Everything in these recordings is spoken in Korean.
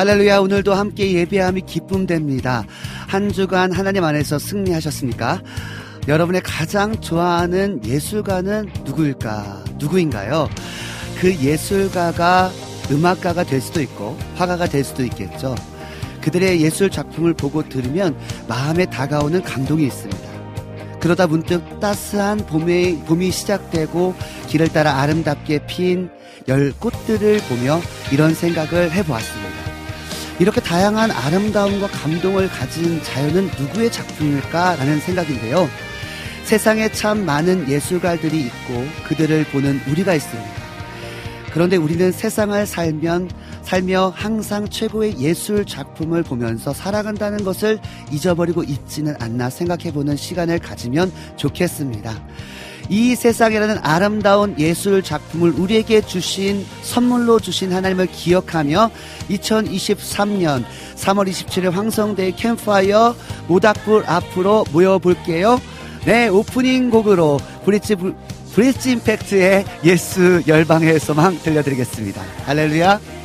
할렐루야 오늘도 함께 예배함이 기쁨됩니다. 한 주간 하나님 안에서 승리하셨습니까? 여러분의 가장 좋아하는 예술가는 누구일까? 누구인가요? 그 예술가가 음악가가 될 수도 있고 화가가 될 수도 있겠죠. 그들의 예술 작품을 보고 들으면 마음에 다가오는 감동이 있습니다. 그러다 문득 따스한 봄의, 봄이 시작되고 길을 따라 아름답게 핀 열 꽃들을 보며 이런 생각을 해보았습니다. 이렇게 다양한 아름다움과 감동을 가진 자연은 누구의 작품일까라는 생각인데요. 세상에 참 많은 예술가들이 있고 그들을 보는 우리가 있습니다. 그런데 우리는 세상을 살면 살며 항상 최고의 예술 작품을 보면서 살아간다는 것을 잊어버리고 있지는 않나 생각해보는 시간을 가지면 좋겠습니다. 이 세상이라는 아름다운 예술 작품을 우리에게 주신 선물로 주신 하나님을 기억하며 2023년 3월 27일 황성대의 캠파이어 모닥불 앞으로 모여볼게요. 네, 오프닝 곡으로 브릿지, 브릿지 임팩트의 예수 소망 들려드리겠습니다. 할렐루야.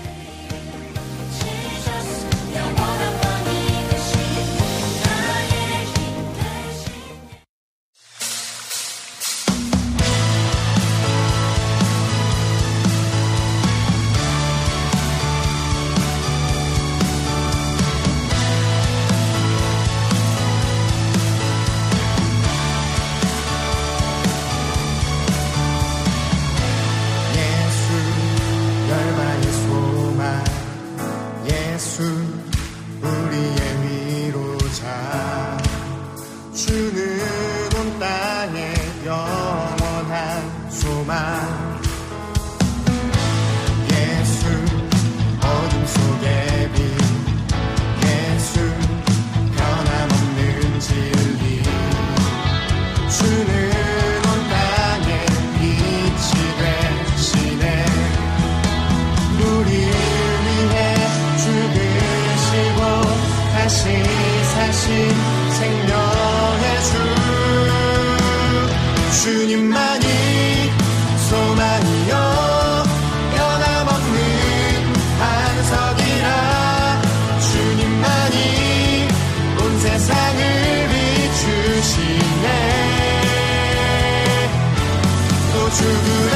또죽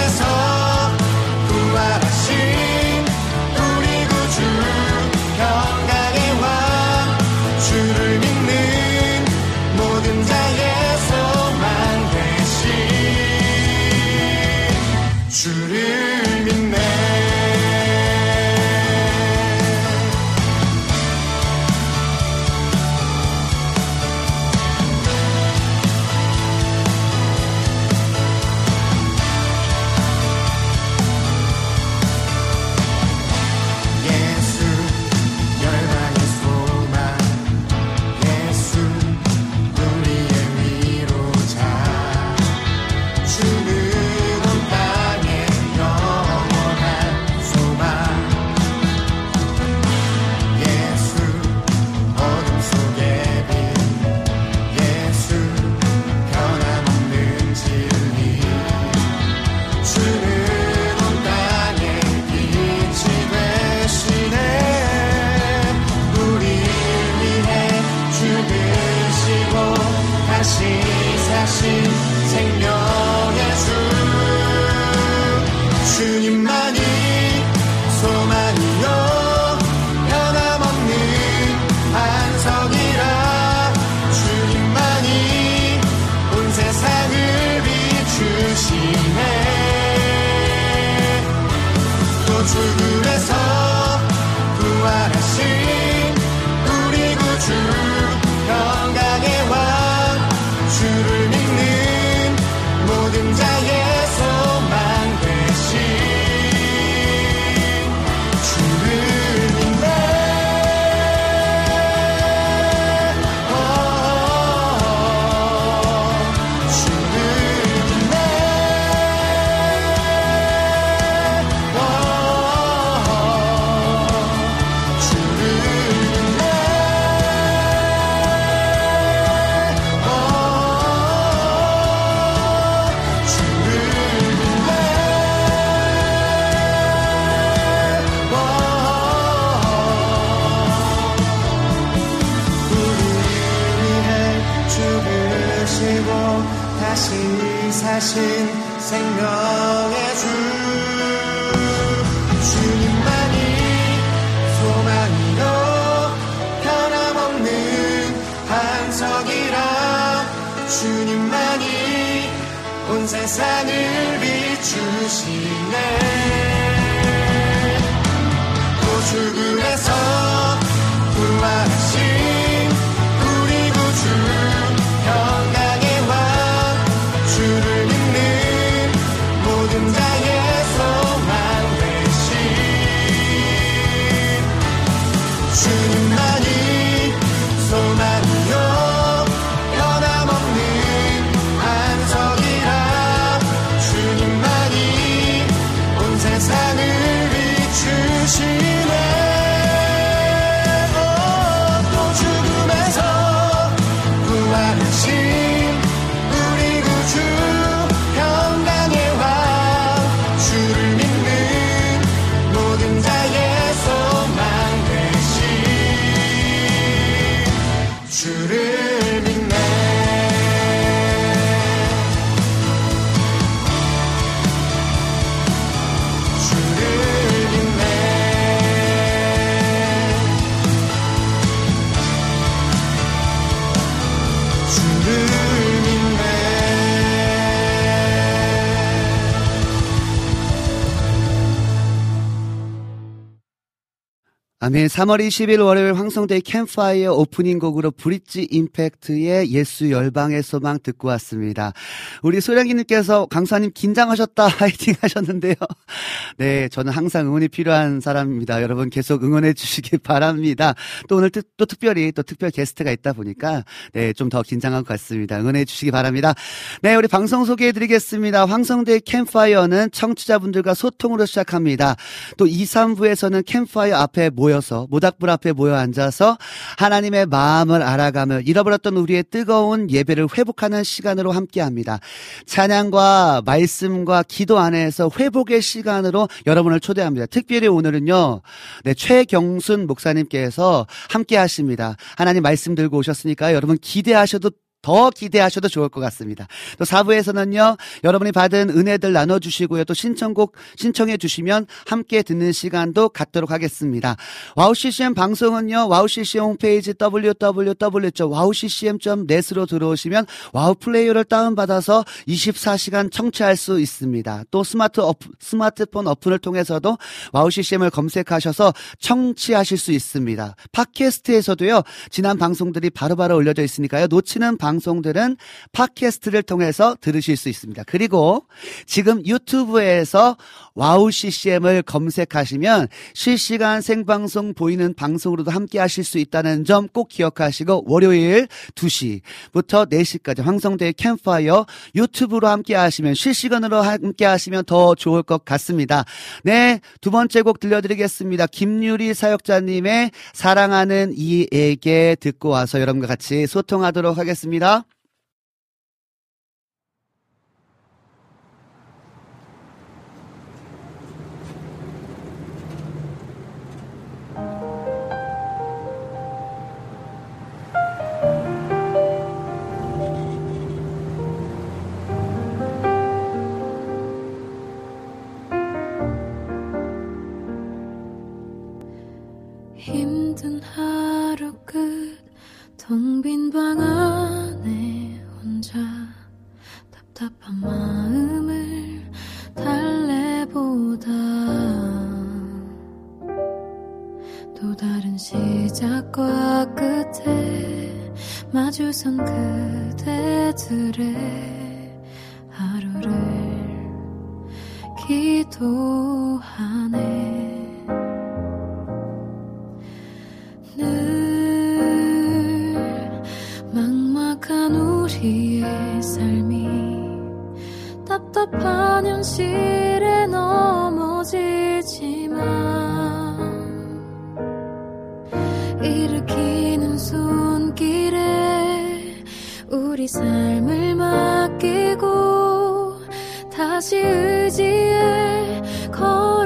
아멘. 3월 20일 월요일 황성대의 캠파이어 오프닝 곡으로 브릿지 임팩트의 예수 열방의 소망 듣고 왔습니다. 우리 소량기님께서 강사님 긴장하셨다 화이팅 하셨는데요. 네, 저는 항상 응원이 필요한 사람입니다. 여러분 계속 응원해 주시기 바랍니다. 또 오늘 특- 또 특별히 또 특별 게스트가 있다 보니까 네, 좀 더 긴장한 것 같습니다. 응원해 주시기 바랍니다. 네, 우리 방송 소개해 드리겠습니다. 황성대의 캠파이어는 청취자분들과 소통으로 시작합니다. 또 2, 3부에서는 캠파이어 앞에 모여 서 모닥불 앞에 모여 앉아서 하나님의 마음을 알아가며 잃어버렸던 우리의 뜨거운 예배를 회복하는 시간으로 함께합니다. 찬양과 말씀과 기도 안에서 회복의 시간으로 여러분을 초대합니다. 특별히 오늘은요, 네, 최경순 목사님께서 함께 하십니다. 하나님 말씀 들고 오셨으니까 여러분 기대하셔도 더 기대하셔도 좋을 것 같습니다. 또 4부에서는요, 여러분이 받은 은혜들 나눠주시고요. 또 신청곡 신청해 주시면 함께 듣는 시간도 갖도록 하겠습니다. 와우 CCM 방송은요, 와우 CCM 홈페이지 www.wowccm.net으로 들어오시면 와우 플레이어를 다운받아서 24시간 청취할 수 있습니다. 또 스마트 어 스마트폰 어플을 통해서도 와우 CCM을 검색하셔서 청취하실 수 있습니다. 팟캐스트에서도요, 지난 방송들이 바로바로 올려져 있으니까요, 놓치는 방 송들은 팟캐스트를 통해서 들으실 수 있습니다. 그리고 지금 유튜브에서 와우 CCM을 검색하시면 실시간 생방송 보이는 방송으로도 함께 하실 수 있다는 점 꼭 기억하시고 월요일 2시부터 4시까지 황성대 캠파이어 유튜브로 함께 하시면 실시간으로 함께 하시면 더 좋을 것 같습니다. 네, 두 번째 곡 들려드리겠습니다. 김유리 사역자님의 사랑하는 이에게 듣고 와서 여러분과 같이 소통하도록 하겠습니다. 힘든 하루 끝 텅 빈방 혼자 답답한 마음을 달래보다 또 다른 시작과 끝에 마주선 그대들의 하루를 기도하네. 늘 막막한 우리의 삶이 답답한 현실에 넘어지지만 일으키는 손길에 우리 삶을 맡기고 다시 의지에 걸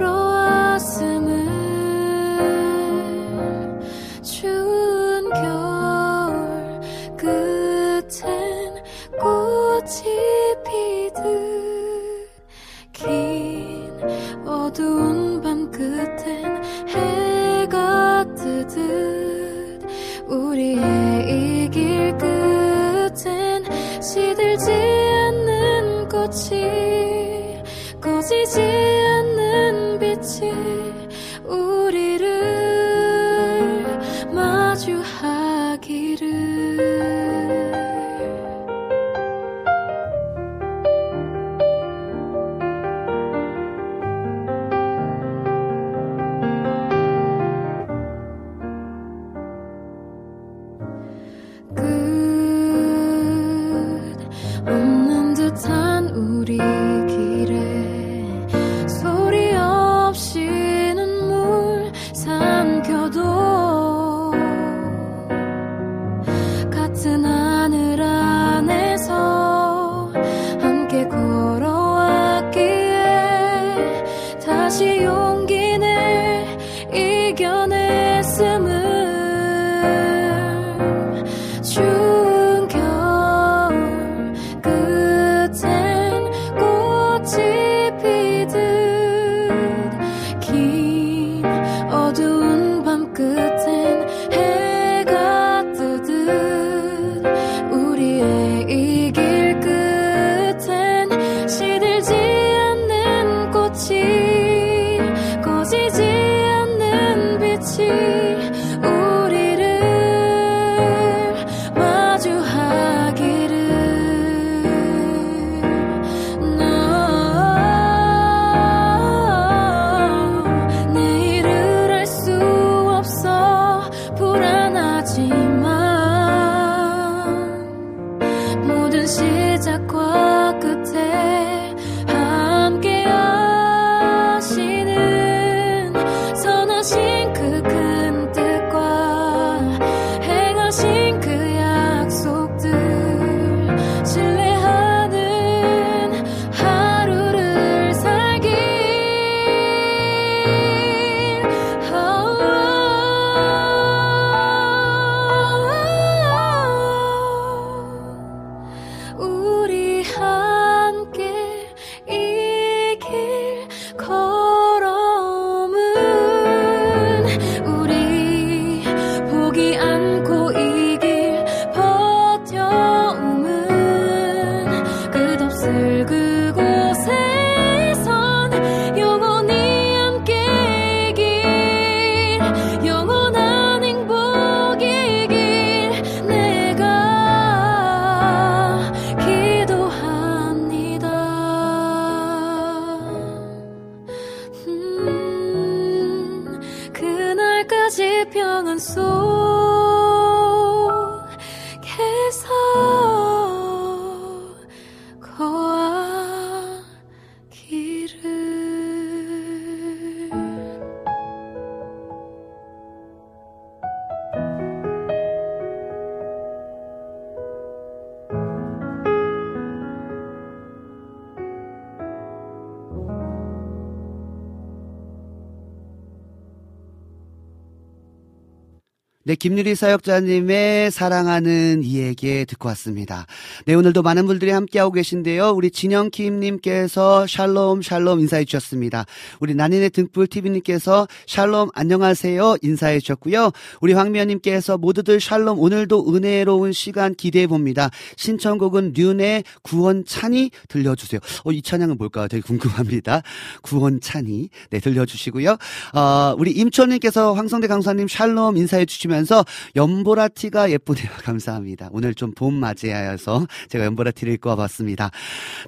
네, 김유리 사역자님의 사랑하는 이에게 듣고 왔습니다. 네, 오늘도 많은 분들이 함께하고 계신데요. 우리 진영킴님께서 샬롬, 샬롬 인사해 주셨습니다. 우리 난인의 등불 TV님께서 샬롬, 안녕하세요 인사해 주셨고요. 우리 황미연님께서 모두들 샬롬, 오늘도 은혜로운 시간 기대해 봅니다. 신청곡은 륜의 구원찬이 들려주세요. 어, 이 찬양은 뭘까 되게 궁금합니다. 구원찬이. 네, 들려주시고요. 어, 우리 임초님께서 황성대 강사님 샬롬 인사해 주시면 서 연보라 티가 예쁘네요. 감사합니다. 오늘 좀 봄 맞이하여서 제가 연보라 티를 입고 와봤습니다.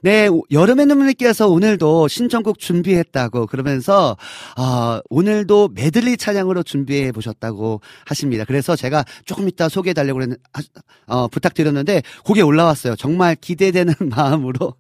네, 여름의 눈물님께서 오늘도 신청곡 준비했다고 그러면서 어, 오늘도 메들리 찬양으로 준비해 보셨다고 하십니다. 그래서 제가 조금 이따 소개해 달라고 그랬, 어, 부탁드렸는데 곡에 올라왔어요. 정말 기대되는 마음으로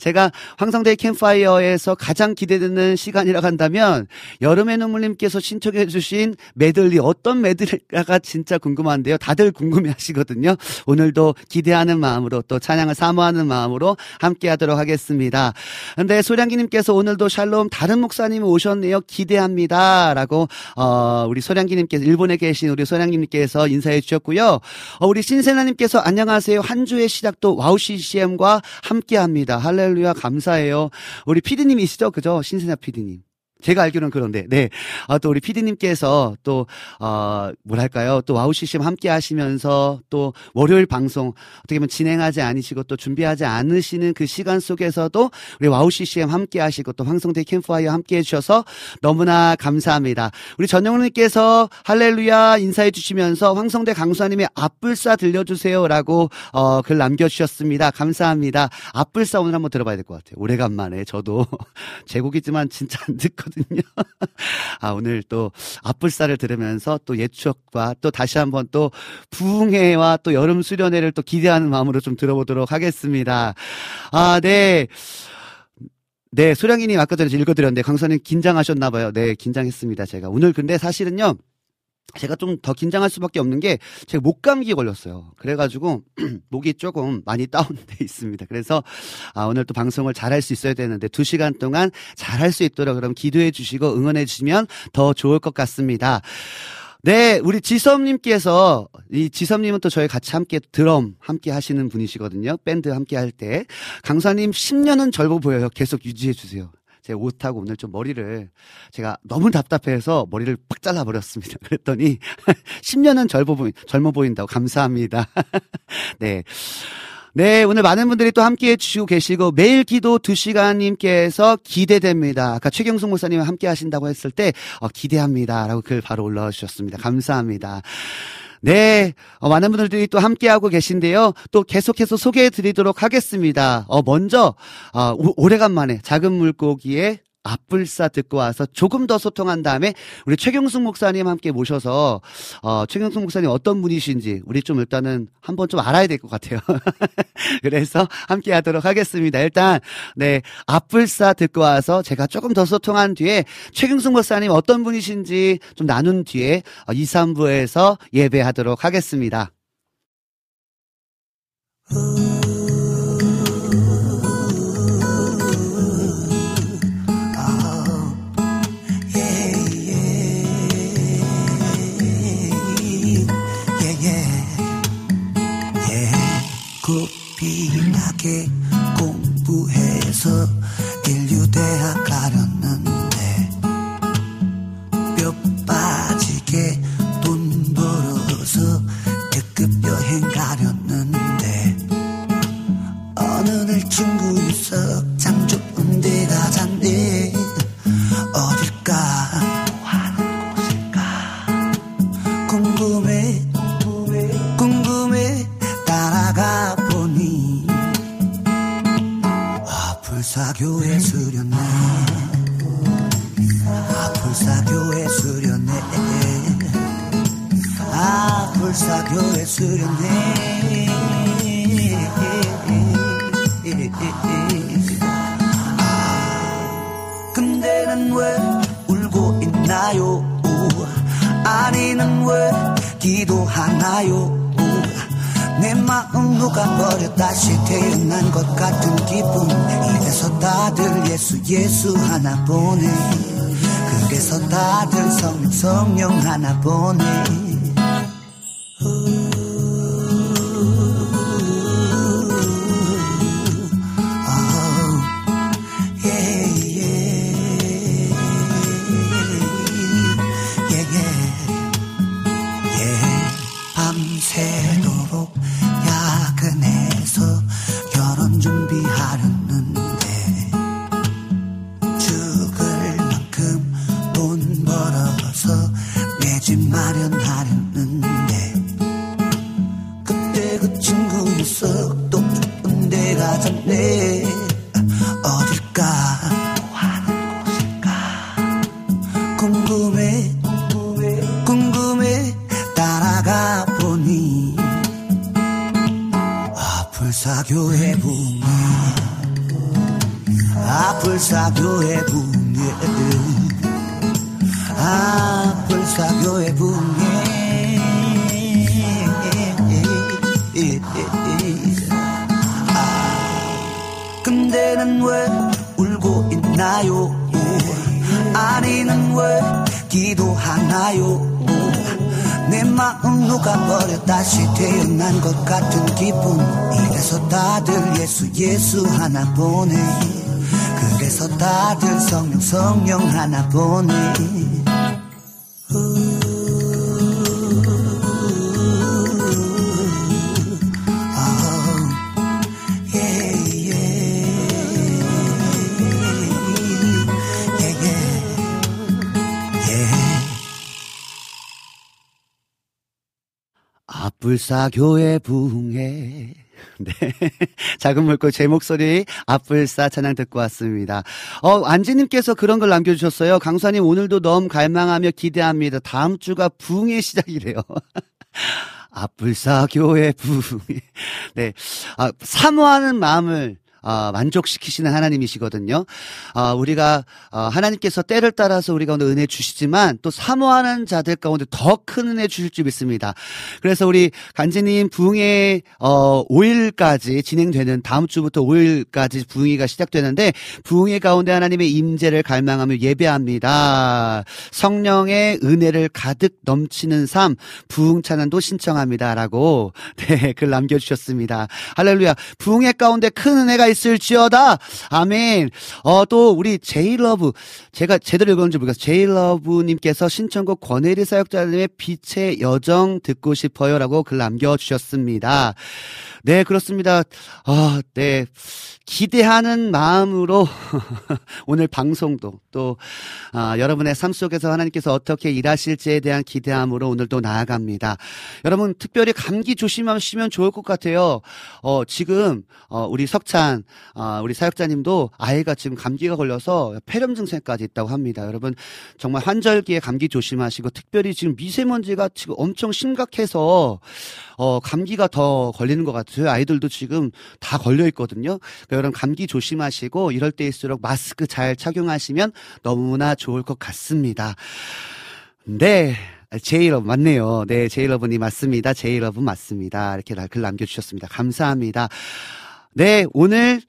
제가 황성대 캠파이어에서 가장 기대되는 시간이라고 한다면 여름의 눈물님께서 신청해 주신 메들리 어떤 메들리가 진짜 궁금한데요. 다들 궁금해 하시거든요. 오늘도 기대하는 마음으로 또 찬양을 사모하는 마음으로 함께 하도록 하겠습니다. 근데 소량기님께서 오늘도 샬롬 다른 목사님 오셨네요. 기대합니다. 라고, 어, 우리 소량기님께서, 일본에 계신 우리 소량기님께서 인사해 주셨고요. 어, 우리 신세나님께서 안녕하세요. 한 주의 시작도 와우 CCM과 함께 합니다. 할렐루야. 감사해요. 우리 피디님이시죠? 그죠? 신세나 피디님. 제가 알기로는 그런데, 네. 아, 또 우리 피디님께서 또, 어, 뭐랄까요. 또 와우 CCM 함께 하시면서 또 월요일 방송 어떻게 보면 진행하지 않으시고 또 준비하지 않으시는 그 시간 속에서도 우리 와우 CCM 함께 하시고 또 황성대 캠프파이어 함께 해주셔서 너무나 감사합니다. 우리 전영훈님께서 할렐루야 인사해 주시면서 황성대 강수아님의 앞불사 들려주세요 라고, 어, 글 남겨주셨습니다. 감사합니다. 앞불사 오늘 한번 들어봐야 될 것 같아요. 오래간만에 저도 제곡이지만 진짜 안 듣 거든요. 아, 오늘 또 앞불사를 들으면서 또 옛 추억과 또 다시 한번 또 부흥회와 또 여름 수련회를 또 기대하는 마음으로 좀 들어보도록 하겠습니다. 아, 네. 네, 소량이님 아까 전에 읽어드렸는데 강사님 긴장하셨나봐요. 네, 긴장했습니다. 제가 오늘 근데 사실은요. 제가 좀 더 긴장할 수밖에 없는 게 제가 목 감기 걸렸어요. 그래가지고 목이 조금 많이 다운돼 있습니다. 그래서 아, 오늘 또 방송을 잘할 수 있어야 되는데 두 시간 동안 잘할 수 있도록 그럼 기도해 주시고 응원해 주시면 더 좋을 것 같습니다. 네, 우리 지섭님께서 이 지섭님은 또 저희 같이 함께 드럼 함께 하시는 분이시거든요. 밴드 함께 할 때 강사님 10년은 젊어 보여요. 계속 유지해 주세요. 제 옷하고 오늘 좀 머리를 제가 너무 답답해서 머리를 팍 잘라버렸습니다. 그랬더니 10년은 젊어 보인, 젊어 보인다고 감사합니다. 네. 네, 오늘 많은 분들이 또 함께 해주시고 계시고, 매일 기도 2시간님께서 기대됩니다. 아까 최경숙 목사님 함께 하신다고 했을 때, 어, 기대합니다. 라고 글 바로 올라와 주셨습니다. 감사합니다. 네, 어, 많은 분들이 또 함께하고 계신데요. 또 계속해서 소개해 드리도록 하겠습니다. 어, 먼저, 어, 오- 오래간만에 작은 물고기의 앞불사 듣고 와서 조금 더 소통한 다음에 우리 최경숙 목사님 함께 모셔서 어, 최경숙 목사님 어떤 분이신지 우리 좀 일단은 한번 좀 알아야 될 것 같아요. 그래서 함께 하도록 하겠습니다. 일단 네 앞불사 듣고 와서 제가 조금 더 소통한 뒤에 최경숙 목사님 어떤 분이신지 좀 나눈 뒤에 어, 2, 3부에서 예배하도록 하겠습니다. 공부해서 불사 교회 부흥회. 네. 작은 물고 제 목소리 앞불사 찬양 듣고 왔습니다. 어, 안지님께서 그런 걸 남겨주셨어요. 강사님 오늘도 너무 갈망하며 기대합니다. 다음 주가 부흥의 시작이래요. 앞불사 교회 부흥회. 네. 아, 사모하는 마음을 아, 만족시키시는 하나님이시거든요. 아, 우리가 아, 하나님께서 때를 따라서 우리 가운데 은혜 주시지만 또 사모하는 자들 가운데 더 큰 은혜 주실 줄 믿습니다. 그래서 우리 간지님 부흥회 어, 5일까지 진행되는 다음 주부터 5일까지 부흥회가 시작되는데 부흥회 가운데 하나님의 임재를 갈망하며 예배합니다. 성령의 은혜를 가득 넘치는 삶 부흥 찬양도 신청합니다라고 네, 글 남겨 주셨습니다. 할렐루야. 부흥회 가운데 큰 은혜가 있 을지어다. 아멘. 어, 또 우리 제이러브. 제가 제대로 읽었는지 모르겠어요. 제이러브님께서 신청곡 권혜리 사역자님의 빛의 여정 듣고 싶어요라고 글 남겨주셨습니다. 네, 그렇습니다. 아, 네. 기대하는 마음으로 오늘 방송도 또 아, 여러분의 삶 속에서 하나님께서 어떻게 일하실지에 대한 기대함으로 오늘도 나아갑니다. 여러분 특별히 감기 조심하시면 좋을 것 같아요. 어, 지금 어, 우리 석찬 어, 우리 사역자님도 아이가 지금 감기가 걸려서 폐렴 증세까지 있다고 합니다. 여러분 정말 환절기에 감기 조심하시고 특별히 지금 미세먼지가 지금 엄청 심각해서 어, 감기가 더 걸리는 것 같아요. 아이들도 지금 다 걸려 있거든요. 그러니까 여러분 감기 조심하시고 이럴 때일수록 마스크 잘 착용하시면 너무나 좋을 것 같습니다. 네. 제이러브 맞네요. 네, 제이러브님 맞습니다. 제이러브 맞습니다. 이렇게 글 남겨주셨습니다. 감사합니다. 네, 오늘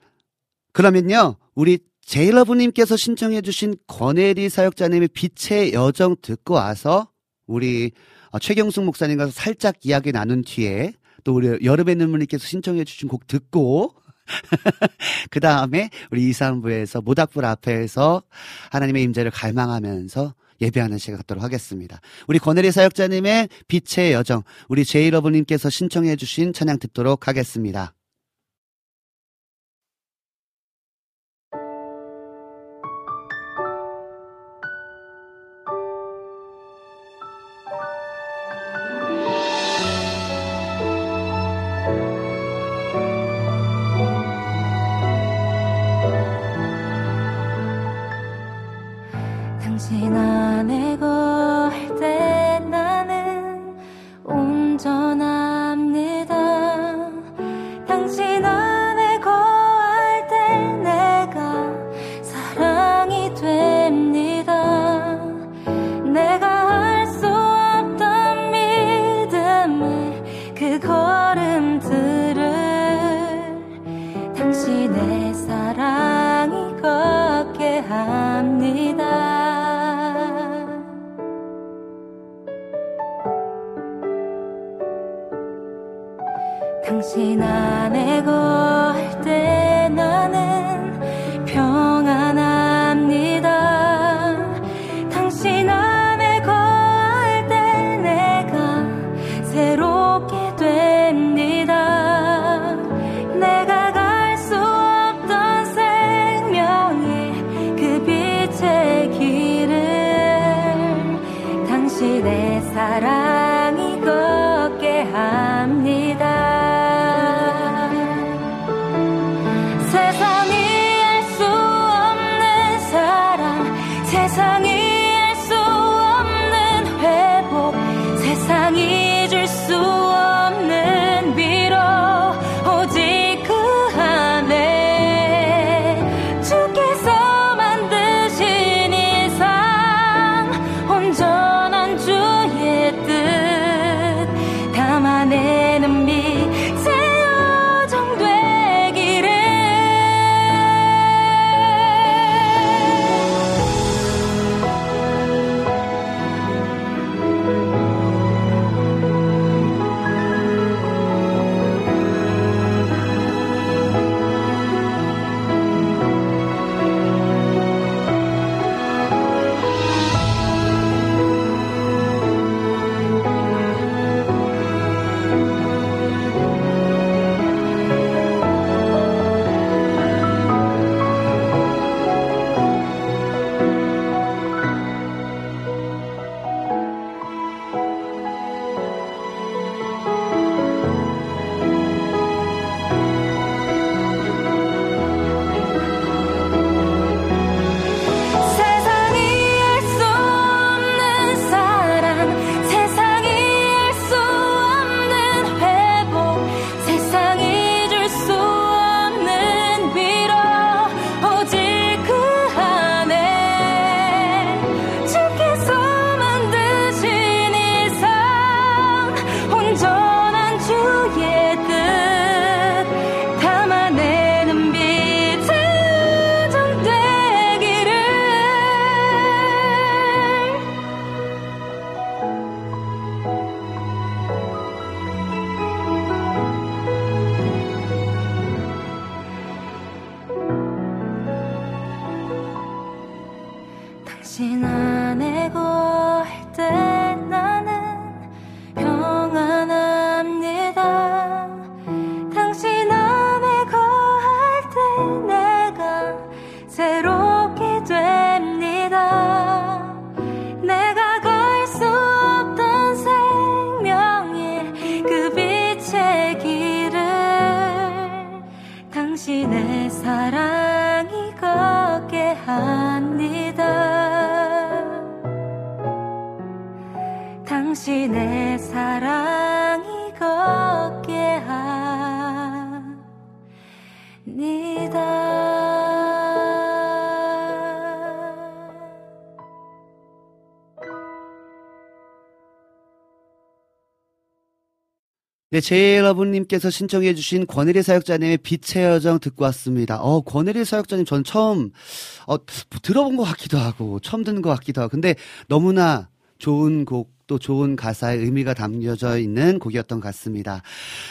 그러면요, 우리 제이러브님께서 신청해주신 권혜리 사역자님의 빛의 여정 듣고 와서 우리 어, 최경숙 목사님과 살짝 이야기 나눈 뒤에 또 우리 여름의 눈물님께서 신청해 주신 곡 듣고 그 다음에 우리 이산부에서 모닥불 앞에서 하나님의 임재를 갈망하면서 예배하는 시간 갖도록 하겠습니다. 우리 권혜리 사역자님의 빛의 여정, 우리 제이러브님께서 신청해 주신 찬양 듣도록 하겠습니다. 네, 제여러분님께서 신청해주신 권혜리 사역자님의 빛의 여정 듣고 왔습니다. 어, 권혜리 사역자님 전 처음, 어, 들어본 것 같기도 하고, 처음 듣는 것 같기도 하고, 근데 너무나 좋은 곡, 또 좋은 가사의 의미가 담겨져 있는 곡이었던 것 같습니다.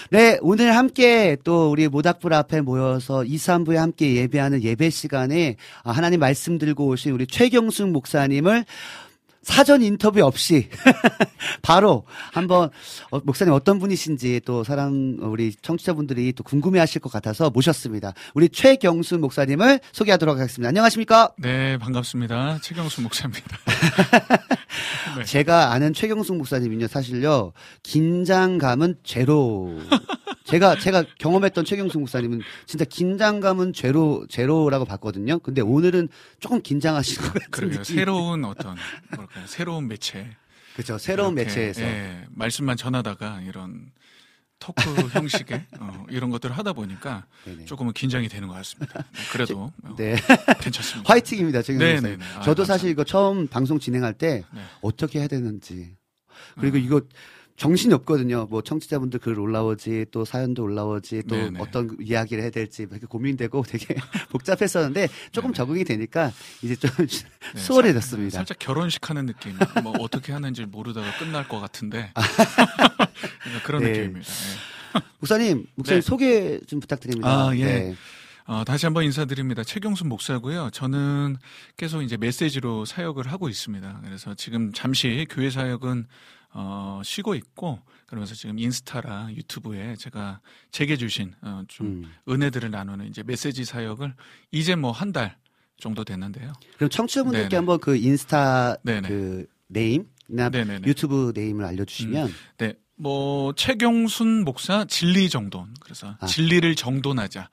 네, 오늘 함께 또 우리 모닥불 앞에 모여서 2, 3부에 함께 예배하는 예배 시간에 아, 하나님 말씀 들고 오신 우리 최경숙 목사님을 사전 인터뷰 없이 바로 한번 어, 목사님 어떤 분이신지 또 사람 우리 청취자분들이 또 궁금해하실 것 같아서 모셨습니다. 우리 최경수 목사님을 소개하도록 하겠습니다. 안녕하십니까? 네, 반갑습니다. 최경수 목사입니다. 네. 제가 아는 최경수 목사님은요 사실요 긴장감은 제로. 제가 제가 경험했던 최경수 목사님은 진짜 긴장감은 제로 제로라고 봤거든요. 근데 오늘은 조금 긴장하신 것 같은 그러게요. 느낌. 새로운 어떤 뭐랄까요? 새로운 매체. 그렇죠. 새로운 이렇게, 매체에서 예, 말씀만 전하다가 이런 토크 형식의 어, 이런 것들을 하다 보니까 네네. 조금은 긴장이 되는 것 같습니다. 그래도 어, 네. 괜찮습니다. 화이팅입니다, 최경수 네, 목사님. 네, 네. 아, 저도 감사합니다. 사실 이거 처음 방송 진행할 때 네. 어떻게 해야 되는지 그리고 음. 이거 정신이 없거든요. 뭐 청취자분들 글 올라오지 또 사연도 올라오지 또 네네. 어떤 이야기를 해야 될지 되게 고민되고 되게 복잡했었는데 조금 네네. 적응이 되니까 이제 좀 네, 수월해졌습니다. 살, 살짝 결혼식 하는 느낌. 뭐 어떻게 하는지 모르다가 끝날 것 같은데 그러니까 그런 네. 느낌입니다. 예. 목사님, 목사님 네. 소개 좀 부탁드립니다. 아, 예. 네. 어, 다시 한번 인사드립니다. 최경순 목사고요. 저는 계속 이제 메시지로 사역을 하고 있습니다. 그래서 지금 잠시 교회 사역은 어, 쉬고 있고 그러면서 지금 인스타라 유튜브에 제가 제게 주신 어, 좀 음. 은혜들을 나누는 이제 메시지 사역을 이제 뭐 한 달 정도 됐는데요. 그럼 청취자분들께 네네. 한번 그 인스타 네네. 그 name이나 네네네. 유튜브 name을 알려주시면 네. 뭐 최경순 목사 진리 정돈. 그래서 아. 진리를 정돈하자.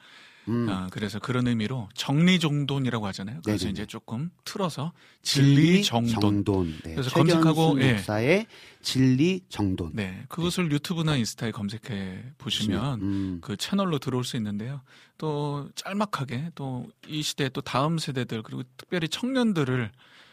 음, 아, 그래서 그런 의미로 정리정돈이라고 하잖아요. 그래서 네네네. 이제 조금 틀어서 진리 정돈. 네. 그래서 검색하고, 예. 목사의 진리 정돈. 네, 그것을 유튜브나 인스타에 검색해 보시면 음, 그 채널로 들어올 수 있는데요. 또 짤막하게 또 이 시대 또 다음 세대들 그리고 특별히 청년들을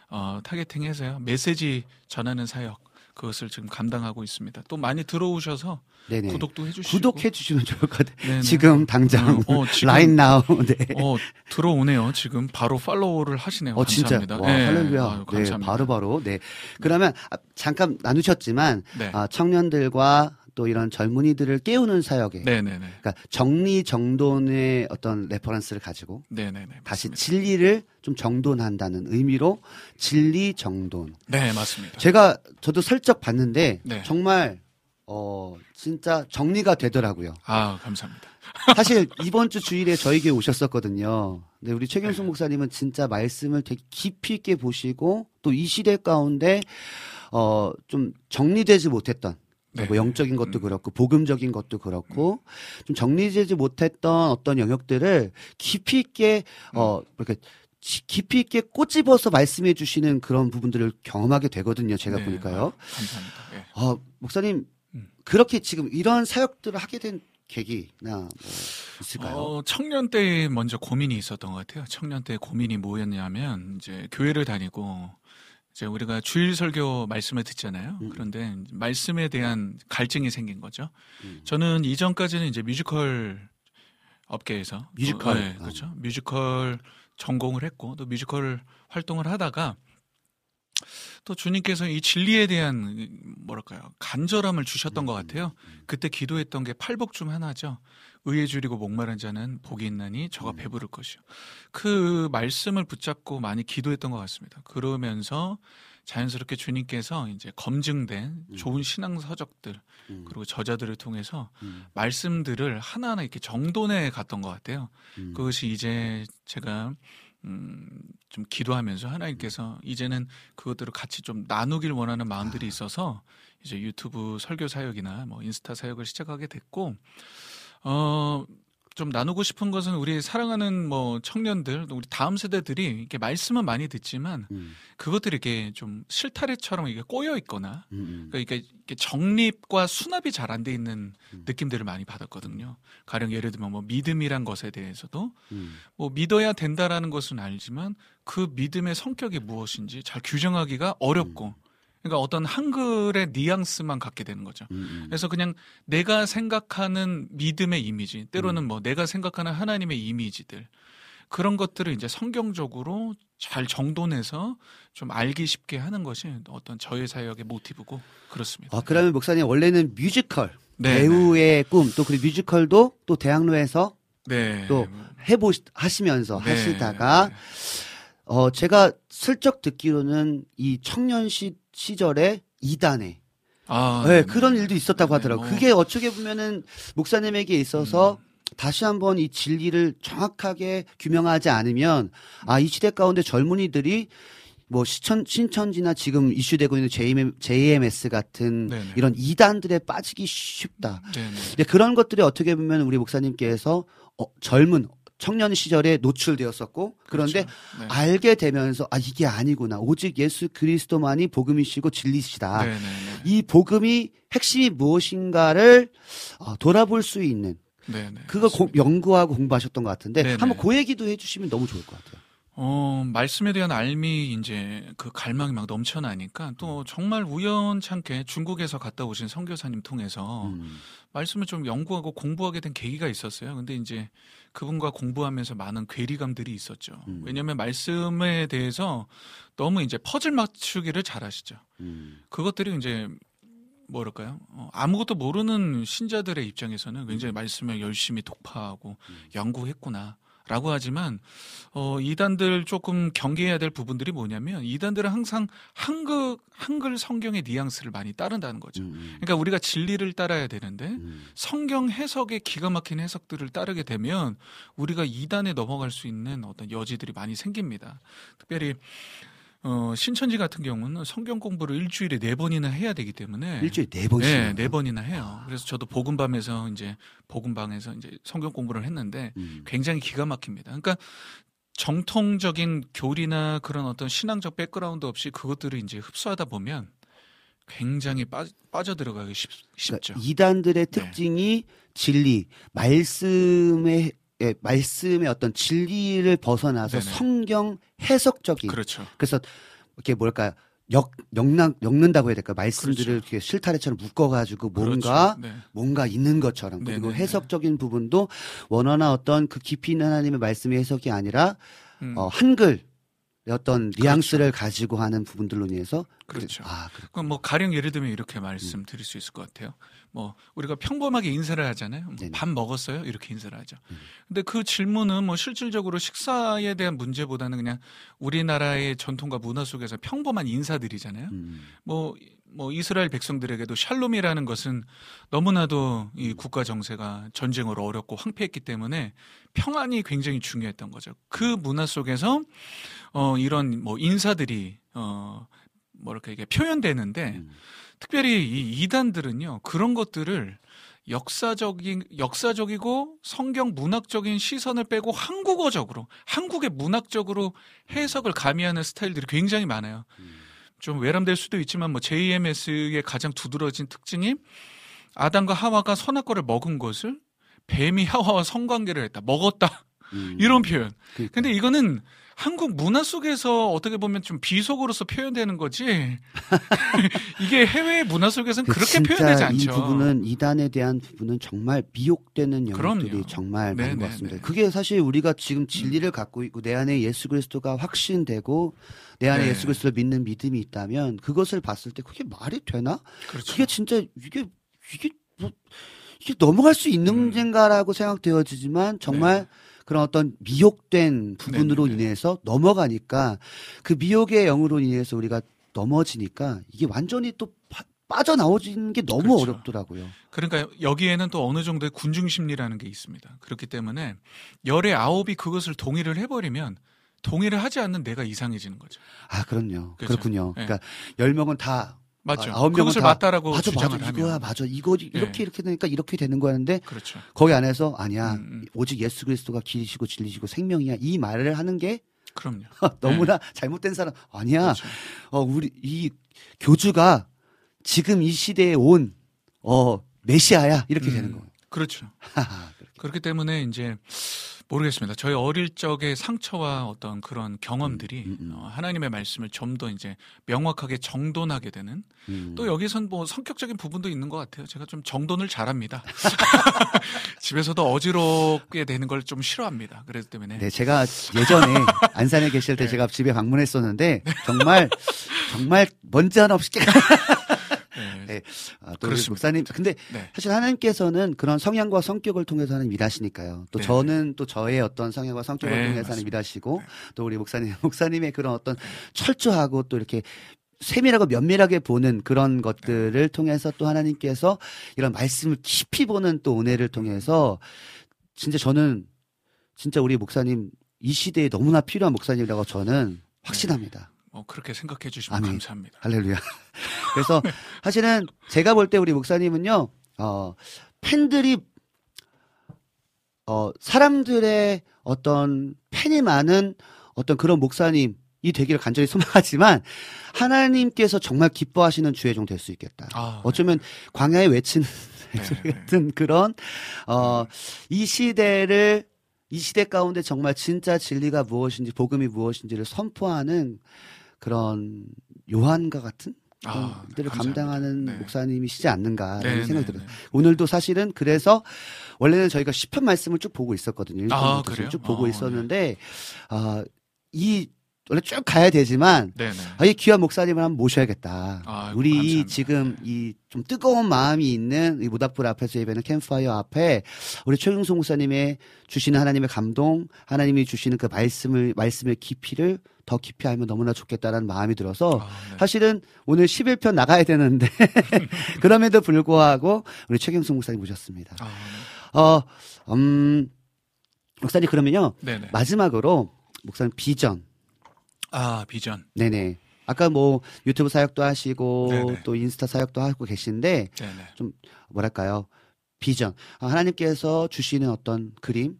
어, 타겟팅해서요 메시지 전하는 사역 그것을 지금 감당하고 있습니다. 또 많이 들어오셔서 네네. 구독도 해주시고 구독해 주시면 좋을 것 같아요. 네네. 지금 당장 어, 어, 지금- 라인 나우. 네. 어 들어오네요. 지금 바로 팔로우를 하시네요. 어 진짜 감사합니다. 와 네. 할렐루야. 아유, 네, 감사합니다. 바로 바로. 네. 그러면 아, 잠깐 나누셨지만 네. 아, 청년들과 또 이런 젊은이들을 깨우는 사역에 네네네. 그러니까 정리 정돈의 어떤 reference를 가지고 네네네. 다시. 진리를 좀 정돈한다는 의미로 진리 정돈. 네 맞습니다. 제가 저도 슬쩍 봤는데 네. 정말 어 진짜 정리가 되더라고요. 아 감사합니다. 사실 이번 주 주일에 저에게 오셨었거든요. 근데 우리 최경순 네. 목사님은 진짜 말씀을 되게 깊이 있게 보시고 또 이 시대 가운데 어 좀 정리되지 못했던 네. 뭐 영적인 것도 음. 그렇고 복음적인 것도 그렇고 좀 정리되지 못했던 어떤 영역들을 깊이 있게 어 음. 이렇게 지- 깊이 있게 꼬집어서 말씀해 주시는 그런 부분들을 경험하게 되거든요. 제가 네, 보니까요. 아, 감사합니다. 예. 어, 목사님 음. 그렇게 지금 이런 사역들을 하게 된 계기나 뭐 있을까요? 어, 청년 때 먼저 고민이 있었던 것 같아요. 청년 때 고민이 뭐였냐면 이제 교회를 다니고 이제 우리가 주일 설교 말씀을 듣잖아요. 음. 그런데 말씀에 대한 갈증이 생긴 거죠. 음. 저는 이전까지는 이제 뮤지컬 업계에서 뮤지컬. 어, 네, 그렇죠. 뮤지컬 전공을 했고 또 뮤지컬 활동을 하다가 또 주님께서 이 진리에 대한 이 뭐랄까요 간절함을 주셨던 것 같아요. 그때 기도했던 게 팔복 중 하나죠. 의에 주리고 목마른 자는 복이 있나니 저가 배부를 것이요. 그 말씀을 붙잡고 많이 기도했던 것 같습니다. 그러면서 자연스럽게 주님께서 이제 검증된 좋은 신앙 서적들 음. 그리고 저자들을 통해서 음. 말씀들을 하나하나 이렇게 정돈해 갔던 것 같아요. 음. 그것이 이제 제가 음, 좀 기도하면서 하나님께서 이제는 그것들을 같이 좀 나누길 원하는 마음들이 있어서 이제 유튜브 설교 사역이나 뭐 인스타 사역을 시작하게 됐고 어. 좀 나누고 싶은 것은 우리 사랑하는 뭐 청년들, 또 우리 다음 세대들이 이렇게 말씀은 많이 듣지만 음. 그것들이 이렇게 좀 실타래처럼 이게 꼬여 있거나 음. 음. 그러니까 이게 정립과 수납이 잘 안 돼 있는 음. 느낌들을 많이 받았거든요. 가령 예를 들면 뭐 믿음이란 것에 대해서도 음. 뭐 믿어야 된다라는 것은 알지만 그 믿음의 성격이 무엇인지 잘 규정하기가 어렵고 그러니까 어떤 한글의 뉘앙스만 갖게 되는 거죠. 음. 음. 그래서 그냥 내가 생각하는 믿음의 이미지, 때로는 뭐 내가 생각하는 하나님의 이미지들 그런 것들을 이제 성경적으로 잘 정돈해서 좀 알기 쉽게 하는 것이 어떤 저의 사역의 모티브고 그렇습니다. 아, 그러면 목사님 원래는 뮤지컬 네, 배우의 꿈또 그 뮤지컬도 또 대학로에서 네. 또 해보 하시면서 네. 하시다가 어 제가 슬쩍 듣기로는 이 청년 시, 시절에 이단에 아, 네, 네네. 그런 일도 있었다고 네, 하더라고요. 뭐, 그게 어떻게 보면은 목사님에게 있어서 음. 다시 한번 이 진리를 정확하게 규명하지 않으면 아 이 시대 가운데 젊은이들이 뭐 시천, 신천지나 지금 이슈되고 있는 JM, JMS 같은 네네. 이런 이단들에 빠지기 쉽다. 네네. 근데 그런 것들이 어떻게 보면 우리 목사님께서 어, 젊은 청년 시절에 노출되었었고 그런데 그렇죠. 네. 알게 되면서 아 이게 아니구나 오직 예수 그리스도만이 복음이시고 진리시다. 네네네. 이 복음이 핵심이 무엇인가를 어, 돌아볼 수 있는 네네. 그걸 고- 연구하고 공부하셨던 것 같은데 네네. 한번 그 얘기도 해주시면 너무 좋을 것 같아요. 어, 말씀에 대한 알미 이제 그 갈망이 막 넘쳐나니까 또 정말 우연찮게 중국에서 갔다 오신 선교사님 통해서 음. 말씀을 좀 연구하고 공부하게 된 계기가 있었어요. 근데 이제 그분과 공부하면서 많은 괴리감들이 있었죠. 음. 왜냐하면 말씀에 대해서 너무 이제 퍼즐 맞추기를 잘하시죠. 음. 그것들이 이제 뭐랄까요? 어, 아무것도 모르는 신자들의 입장에서는 굉장히 말씀을 열심히 독파하고 연구했구나. 라고 하지만 어 이단들 조금 경계해야 될 부분들이 뭐냐면 이단들은 항상 한글 한글 성경의 뉘앙스를 많이 따른다는 거죠. 음. 그러니까 우리가 진리를 따라야 되는데 음. 성경 해석의 기가 막힌 해석들을 따르게 되면 우리가 이단에 넘어갈 수 있는 어떤 여지들이 많이 생깁니다. 특별히 어, 신천지 같은 경우는 성경 공부를 일주일에 네 번이나 해야 되기 때문에 일주일에 네 번씩. 네, 네 번이나 해요. 그래서 저도 복음밤에서 이제 복음방에서 이제 성경 공부를 했는데 음. 굉장히 기가 막힙니다. 그러니까 정통적인 교리나 그런 어떤 신앙적 백그라운드 없이 그것들을 이제 흡수하다 보면 굉장히 빠, 빠져 들어가기 쉽, 쉽죠. 그러니까 이단들의 네. 특징이 진리, 말씀의 예, 말씀의 어떤 진리를 벗어나서 네네. 성경 해석적인 그렇죠. 그래서 이렇게 뭘까요? 역 역난 엮는다고 해야 될까? 말씀들을 그렇죠. 이렇게 실타래처럼 묶어가지고 뭔가 그렇죠. 네. 뭔가 있는 것처럼 그리고 네네네. 해석적인 부분도 원어나 어떤 그 깊이 있는 하나님의 말씀의 해석이 아니라 음, 어, 한글의 어떤 뉘앙스를 가지고 하는 부분들로 인해서 그렇죠. 아, 그렇 그럼 뭐 가령 예를 들면 이렇게 말씀드릴 수 있을 것 같아요. 뭐 우리가 평범하게 인사를 하잖아요. 뭐. 밥 먹었어요? 이렇게 인사를 하죠. 음. 근데 그 질문은 뭐 실질적으로 식사에 대한 문제보다는 그냥 우리나라의 전통과 문화 속에서 평범한 인사들이잖아요. 음, 뭐, 뭐 이스라엘 백성들에게도 샬롬이라는 것은 너무나도 이 국가 정세가 전쟁으로 어렵고 황폐했기 때문에 평안이 굉장히 중요했던 거죠. 그 문화 속에서 어 이런 뭐 인사들이 어 뭐랄까 이게 표현되는데 음. 특별히 이 이단들은요 그런 것들을 역사적인 역사적이고 성경 문학적인 시선을 빼고 한국어적으로 한국의 문학적으로 해석을 가미하는 스타일들이 굉장히 많아요. 좀 외람될 수도 있지만 뭐 JMS의 가장 두드러진 특징이 아담과 하와가 선악과를 먹은 것을 뱀이 하와와 성관계를 했다. 먹었다. 음. 이런 표현. 그러니까. 근데 이거는 한국 문화 속에서 어떻게 보면 좀 비속어로서 표현되는 거지. 이게 해외 문화 속에서는 그 그렇게 표현되지 않죠. 이 부분은 이단에 대한 부분은 정말 미혹되는 영역들이 그럼요. 정말 많은 네, 것 네, 같습니다. 네. 그게 사실 우리가 지금 진리를 갖고 있고 내 안에 예수 그리스도가 확신되고 내 안에 네. 예수 그리스도를 믿는 믿음이 있다면 그것을 봤을 때 그게 말이 되나? 그렇죠. 그게 진짜 이게 이게 뭐 이게 넘어갈 수 있는 음. 문제인가라고 생각되어지지만 정말 그런 어떤 미혹된 부분으로 네, 네, 네. 인해서 넘어가니까 그 미혹의 영으로 인해서 우리가 넘어지니까 이게 완전히 또 파- 빠져나오지는 게 너무 그렇죠. 어렵더라고요. 그러니까 여기에는 또 어느 정도의 군중 심리라는 게 있습니다. 그렇기 때문에 열의 아홉이 그것을 동의를 해버리면 동의를 하지 않는 내가 이상해지는 거죠. 아, 그럼요. 그죠. 그렇군요 네. 그러니까 열 명은 다 맞죠. 아, 아홉 다 맞다라고 맞아, 맞아, 이거야, 맞아, 이거 이렇게 예. 이렇게 되니까 이렇게 되는 거였는데 그렇죠. 거기 안에서 아니야, 음, 음. 오직 예수 그리스도가 길이시고 진리시고 생명이야 이 말을 하는 게 그럼요. 너무나 잘못된 사람 아니야. 그렇죠. 어 우리 이 교주가 지금 이 시대에 온 어 메시아야 이렇게 음, 되는 거예요. 그렇죠. 그렇기 때문에 이제 모르겠습니다. 저희 어릴 적의 상처와 어떤 그런 경험들이 음, 음, 음. 어, 하나님의 말씀을 좀 더 이제 명확하게 정돈하게 되는 음. 또 여기선 뭐 성격적인 부분도 있는 것 같아요. 제가 좀 정돈을 잘합니다. 집에서도 어지럽게 되는 걸 좀 싫어합니다. 그래서 때문에 네, 제가 예전에 안산에 계실 때 네. 제가 집에 방문했었는데 정말 정말 먼지 하나 없이 깨. 네. 네. 아, 또 그렇습니다. 목사님 근데 네. 사실 하나님께서는 그런 성향과 성격을 통해서 하는 일하시니까요. 또 네. 저는 또 저의 어떤 성향과 성격을 네, 통해서 하는. 일하시고 네. 또 우리 목사님 목사님의 그런 어떤 철저하고 또 이렇게 세밀하고 면밀하게 보는 그런 것들을 통해서 또 하나님께서 이런 말씀을 깊이 보는 또 은혜를 통해서 진짜 저는 진짜 우리 목사님 이 시대에 너무나 필요한 목사님이라고 저는 확신합니다. 어, 그렇게 생각해 주시면 아멘. 감사합니다. 할렐루야. 그래서 사실은 제가 볼 때 우리 목사님은요, 어, 팬들이, 어, 사람들의 어떤 팬이 많은 어떤 그런 목사님이 되기를 간절히 소망하지만 하나님께서 정말 기뻐하시는 주의 종 될 수 있겠다. 아, 어쩌면 광야에 외치는 네, 네. 같은 그런, 어, 이 시대를 이 시대 가운데 정말 진짜 진리가 무엇인지 복음이 무엇인지를 선포하는 그런 요한과 같은 아, 감사합니다. 감당하는 네. 목사님이시지 않는가 네, 생각이 네, 들어요. 네. 오늘도 사실은 그래서 원래는 저희가 시편 말씀을 쭉 보고 있었거든요. 아? 쭉 보고 어, 있었는데 아, 이 원래 쭉 가야 되지만 네네. 아, 이 귀한 목사님을 한번 모셔야겠다. 아이고, 우리 감사합니다. 지금 네. 이좀 뜨거운 마음이 있는 이 모닥불 앞에서 예배는 캠프파이어 앞에 우리 최경수 목사님의 주시는 하나님의 감동, 하나님이 주시는 그 말씀을 말씀의 깊이를 더 깊이 알면 너무나 좋겠다라는 마음이 들어서 아, 네. 사실은 오늘 11편 나가야 되는데 그럼에도 불구하고 우리 최경수 목사님 모셨습니다. 아, 어, 음, 목사님 그러면요 네. 네네. 마지막으로 목사님 비전 아, 비전. 네네. 아까 뭐 유튜브 사역도 하시고 네네. 또 인스타 사역도 하고 계신데 네네. 뭐랄까요 비전 아, 하나님께서 주시는 어떤 그림들이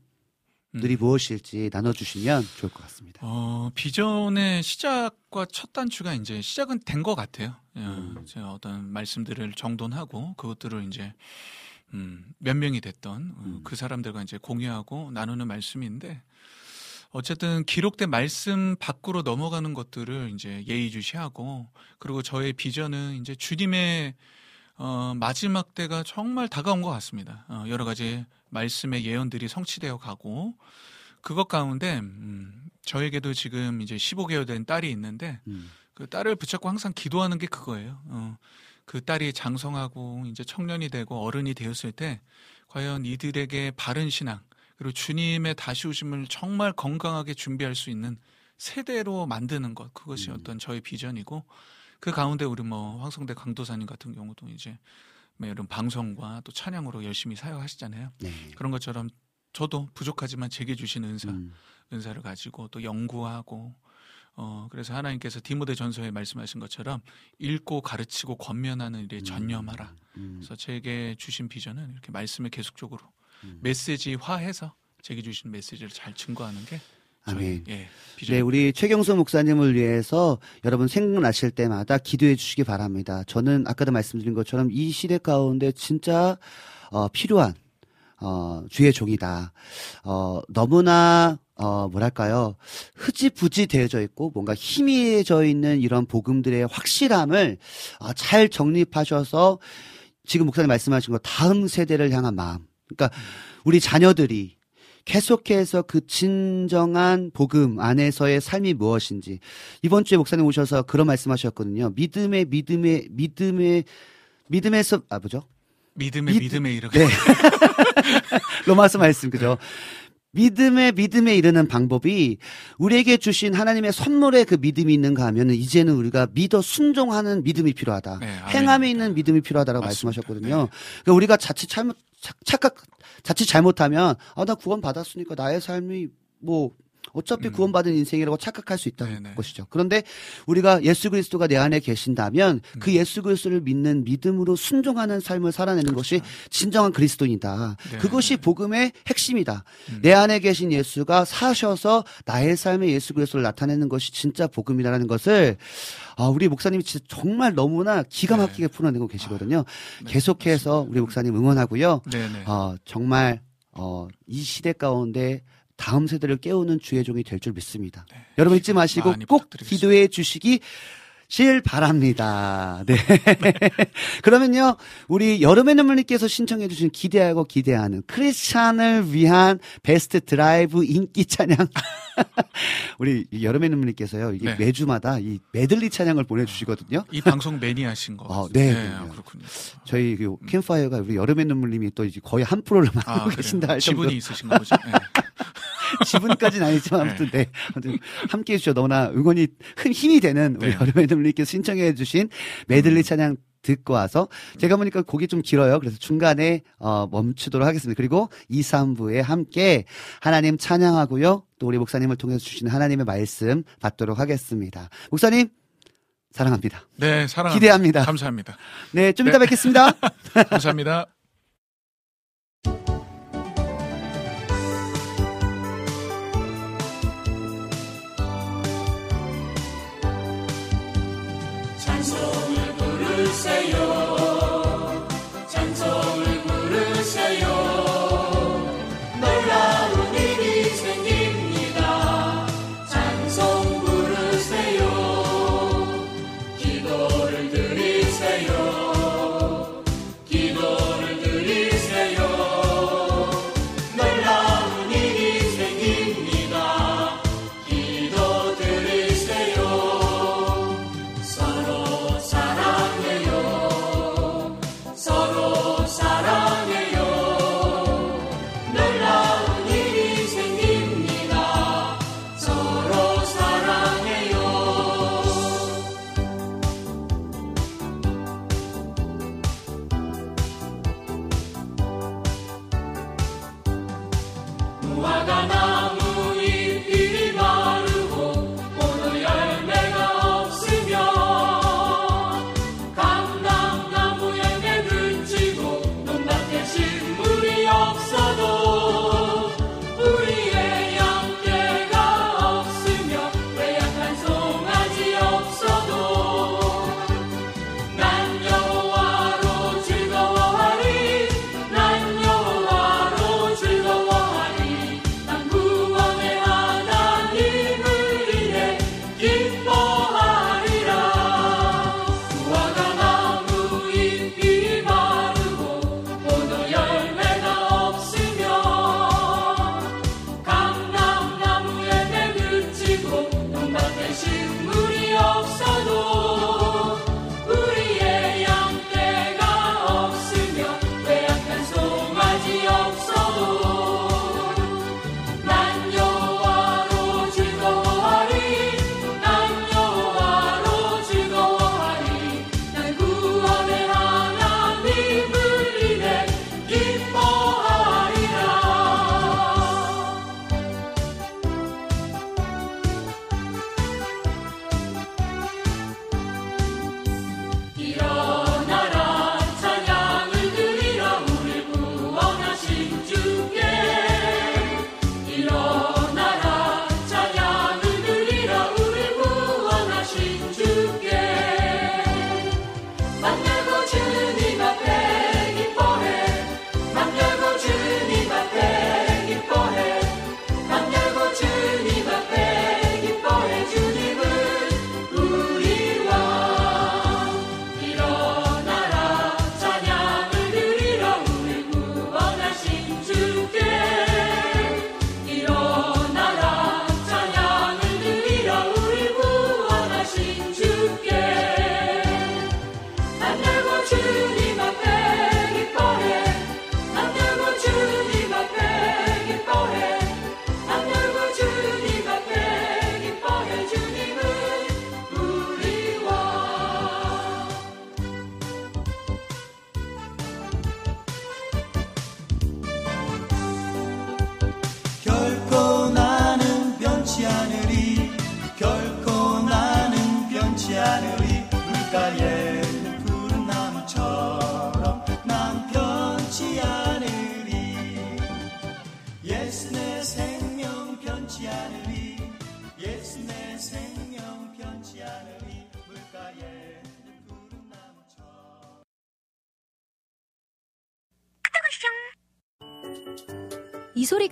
음. 무엇일지 나눠주시면 좋을 것 같습니다. 어, 비전의 시작과 첫 단추가 이제 시작은 된 것 같아요. 예, 음. 제가 어떤 말씀들을 정돈하고 그것들을 이제 음, 몇 명이 됐던 어, 음. 그 사람들과 이제 공유하고 나누는 말씀인데 어쨌든 기록된 말씀 밖으로 넘어가는 것들을 이제 예의주시하고 그리고 저의 비전은 이제 주님의 어, 마지막 때가 정말 다가온 것 같습니다. 어, 여러 가지 말씀의 예언들이 성취되어 가고 그것 가운데 음, 저에게도 지금 이제 15개월 된 딸이 있는데 음. 그 딸을 붙잡고 항상 기도하는 게 그거예요. 어, 그 딸이 장성하고 이제 청년이 되고 어른이 되었을 때 과연 이들에게 바른 신앙 그리고 주님의 다시 오심을 정말 건강하게 준비할 수 있는 세대로 만드는 것 그것이 음. 어떤 저의 비전이고 그 가운데 우리 뭐 황성대 강도사님 같은 경우도 이제 뭐 이런 방송과 또 찬양으로 열심히 사역하시잖아요. 네. 그런 것처럼 저도 부족하지만 제게 주신 은사 음. 은사를 가지고 또 연구하고 어 그래서 하나님께서 디모데 전서에 말씀하신 것처럼 읽고 가르치고 권면하는 일에 전념하라. 음. 그래서 제게 주신 비전은 이렇게 말씀을 계속적으로 음. 메시지화해서 제게 주신 메시지를 잘 증거하는 게 아멘. 예. 네, 우리 최경수 목사님을 위해서 여러분 생각나실 때마다 기도해 주시기 바랍니다. 저는 아까도 말씀드린 것처럼 이 시대 가운데 진짜 어, 필요한 어, 주의 종이다. 어, 너무나 어, 뭐랄까요. 흐지부지 되어져 있고 뭔가 희미해져 있는 이런 복음들의 확실함을 어, 잘 정립하셔서 지금 목사님 말씀하신 거 다음 세대를 향한 마음. 그러니까 우리 자녀들이 계속해서 그 진정한 복음 안에서의 삶이 무엇인지 이번 주에 목사님 오셔서 그런 말씀하셨거든요. 믿음의 믿음의 믿음의 믿음에서 아 뭐죠? 믿음의 믿- 믿음에 이렇게 네. 로마서 말씀 그죠? 믿음의 믿음에 이르는 방법이 우리에게 주신 하나님의 선물에 그 믿음이 있는가 하면은 이제는 우리가 믿어 순종하는 믿음이 필요하다. 네. 행함에 있는 믿음이 필요하다라고 맞습니다. 말씀하셨거든요. 네. 그러니까 우리가 자칫 잘못 착- 착각 자칫 잘못하면 아 나 구원 받았으니까 나의 삶이 뭐 어차피 음. 구원받은 인생이라고 착각할 수 있다는 네네. 것이죠. 그런데 우리가 예수 그리스도가 내 안에 계신다면 음. 그 예수 그리스도를 믿는 믿음으로 순종하는 삶을 살아내는 것이 진정한 그리스도인이다. 그렇죠. 네. 그것이 복음의 핵심이다. 음. 내 안에 계신 예수가 사셔서 나의 삶에 예수 그리스도를 나타내는 것이 진짜 복음이라는 것을 아, 우리 목사님이 진짜 정말 너무나 기가 네. 막히게 풀어내고 계시거든요. 네, 계속해서. 우리 목사님 응원하고요. 네네. 어, 정말 어, 이 시대 가운데 다음 세대를 깨우는 주의 종이 될 줄 믿습니다. 여러분 잊지 마시고 네. 꼭. 기도해 주시기 실 바랍니다. 네. 그러면요, 우리 여름의 눈물님께서 신청해 주신 기대하고 기대하는 크리스찬을 위한 베스트 드라이브 인기 찬양. 우리 이 여름의 눈물님께서요, 이게 네. 매주마다 이 메들리 찬양을 보내주시거든요. 이 방송 매니아신 거. 어, 네, 아, 그럼요. 그렇군요. 저희 그 캠파이어가 우리 여름의 눈물님이 또 이제 거의 한 프로를 맡고 아, 계신다. 할 정도로 지분이 있으신가 보죠. 네. 지분까지는 아니지만 아무튼 네. 아무튼 함께 해주셔 너무나 응원이 큰 힘이 되는 우리 네. 여름의 눈물님께서 신청해 주신 메들리 찬양 듣고 와서 제가 보니까 곡이 좀 길어요. 그래서 중간에 어, 멈추도록 하겠습니다. 그리고 2, 3부에 함께 하나님 찬양하고요. 또 우리 목사님을 통해서 주시는 하나님의 말씀 받도록 하겠습니다. 목사님 사랑합니다. 네, 사랑합니다. 기대합니다. 감사합니다. 네, 좀 이따 뵙겠습니다. 감사합니다.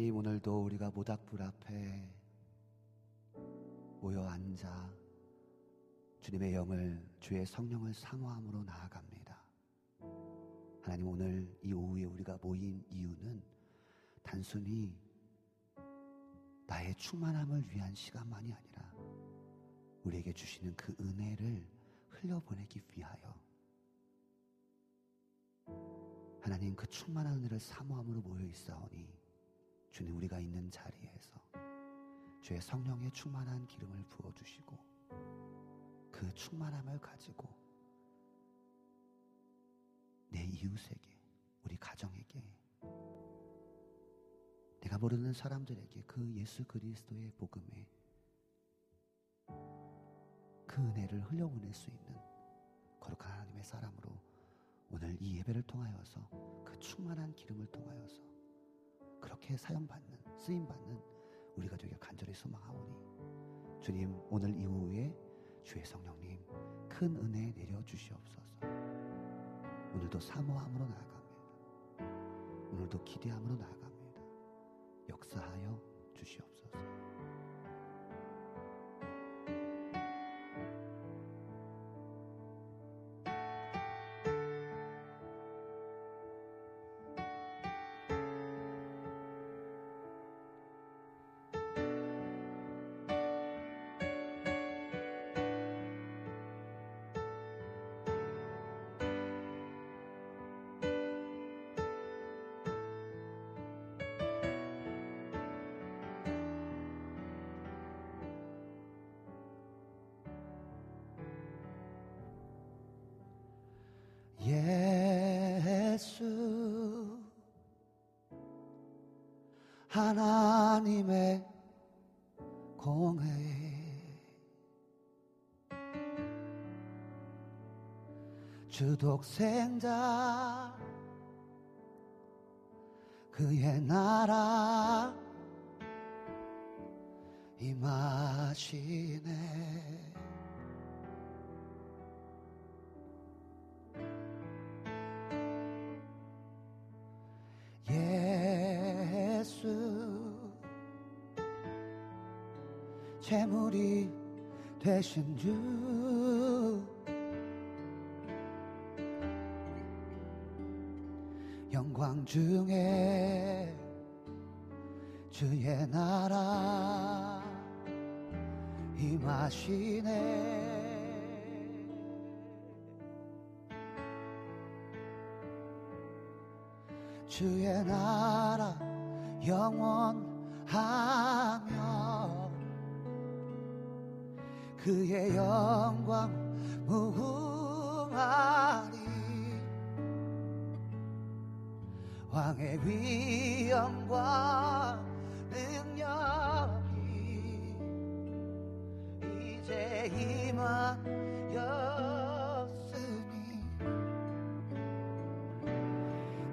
나님 오늘도 우리가 모닥불 앞에 모여 앉아 주님의 영을 주의 성령을 사모함으로 나아갑니다. 하나님 오늘 이 오후에 우리가 모인 이유는 단순히 나의 충만함을 위한 시간만이 아니라 우리에게 주시는 그 은혜를 흘려보내기 위하여 하나님 그 충만한 은혜를 사모함으로 모여 있사오니 주님 우리가 있는 자리에서 주의 성령의 충만한 기름을 부어 주시고 그 충만함을 가지고 내 이웃에게 우리 가정에게 내가 모르는 사람들에게 그 예수 그리스도의 복음에 그 은혜를 흘려보낼 수 있는 거룩한 하나님의 사람으로 오늘 이 예배를 통하여서 그 충만한 기름을 통하여서 그렇게 사용받는 쓰임받는 우리가 되게 간절히 소망하오니 주님 오늘 이후에 주의 성령님 큰 은혜 내려 주시옵소서. 오늘도 사모함으로 나아갑니다. 오늘도 기대함으로 나아갑니다. 역사하여 주시옵소서 주독생자 그의 나라 임하시네. 예수 재물이 되신 주 중에 주의 나라 임하시네. 주의 나라 영원하며 그의 영광 무궁하네 왕의 위엄과 능력이 이제 임하였으니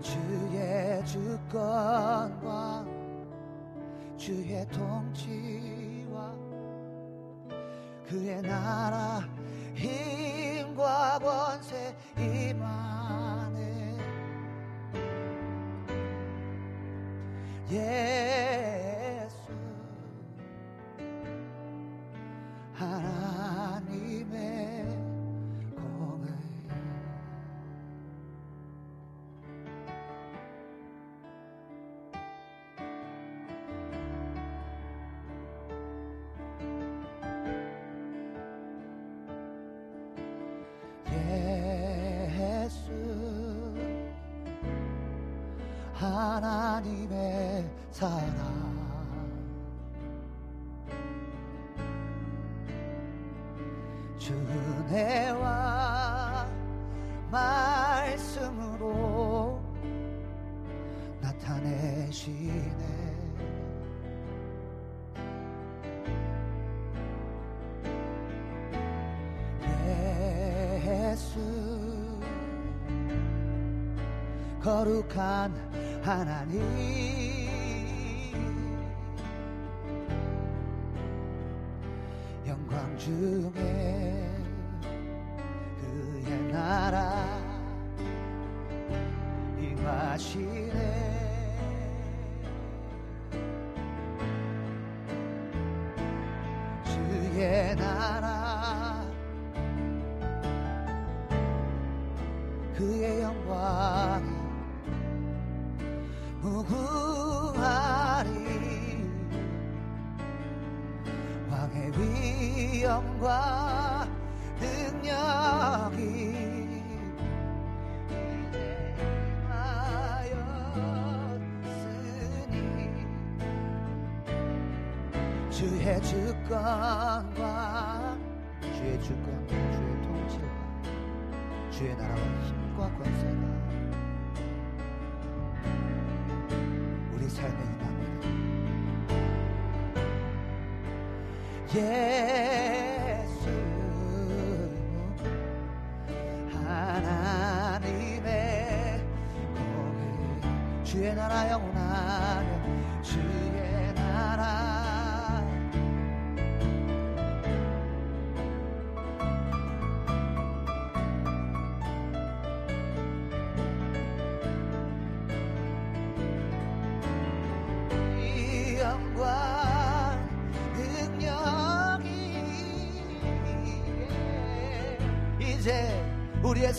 주의 주권과 주의 통치와 그의 나라 힘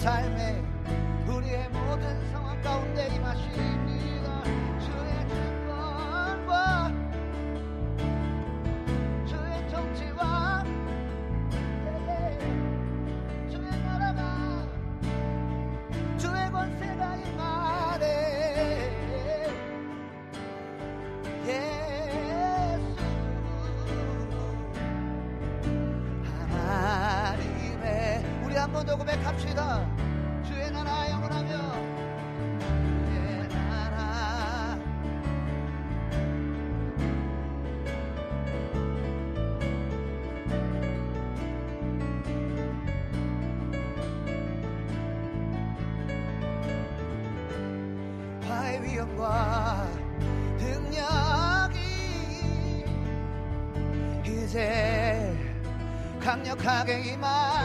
time, eh? 他给吗？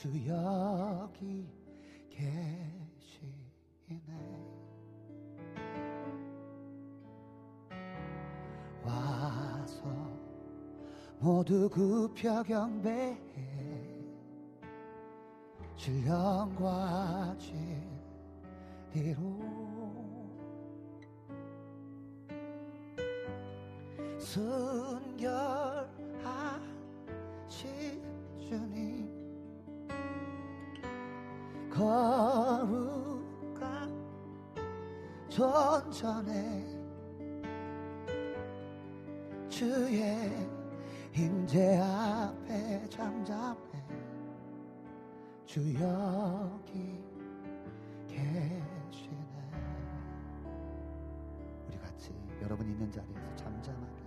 주 여기 계시네. 와서 모두 굽혀 경배해 신령과 진리로 순결하신 주님. 거룩한 전전에 주의 임재 앞에 잠잠해 주 여기 계시네. 우리 같이 여러분 있는 자리에서 잠잠하게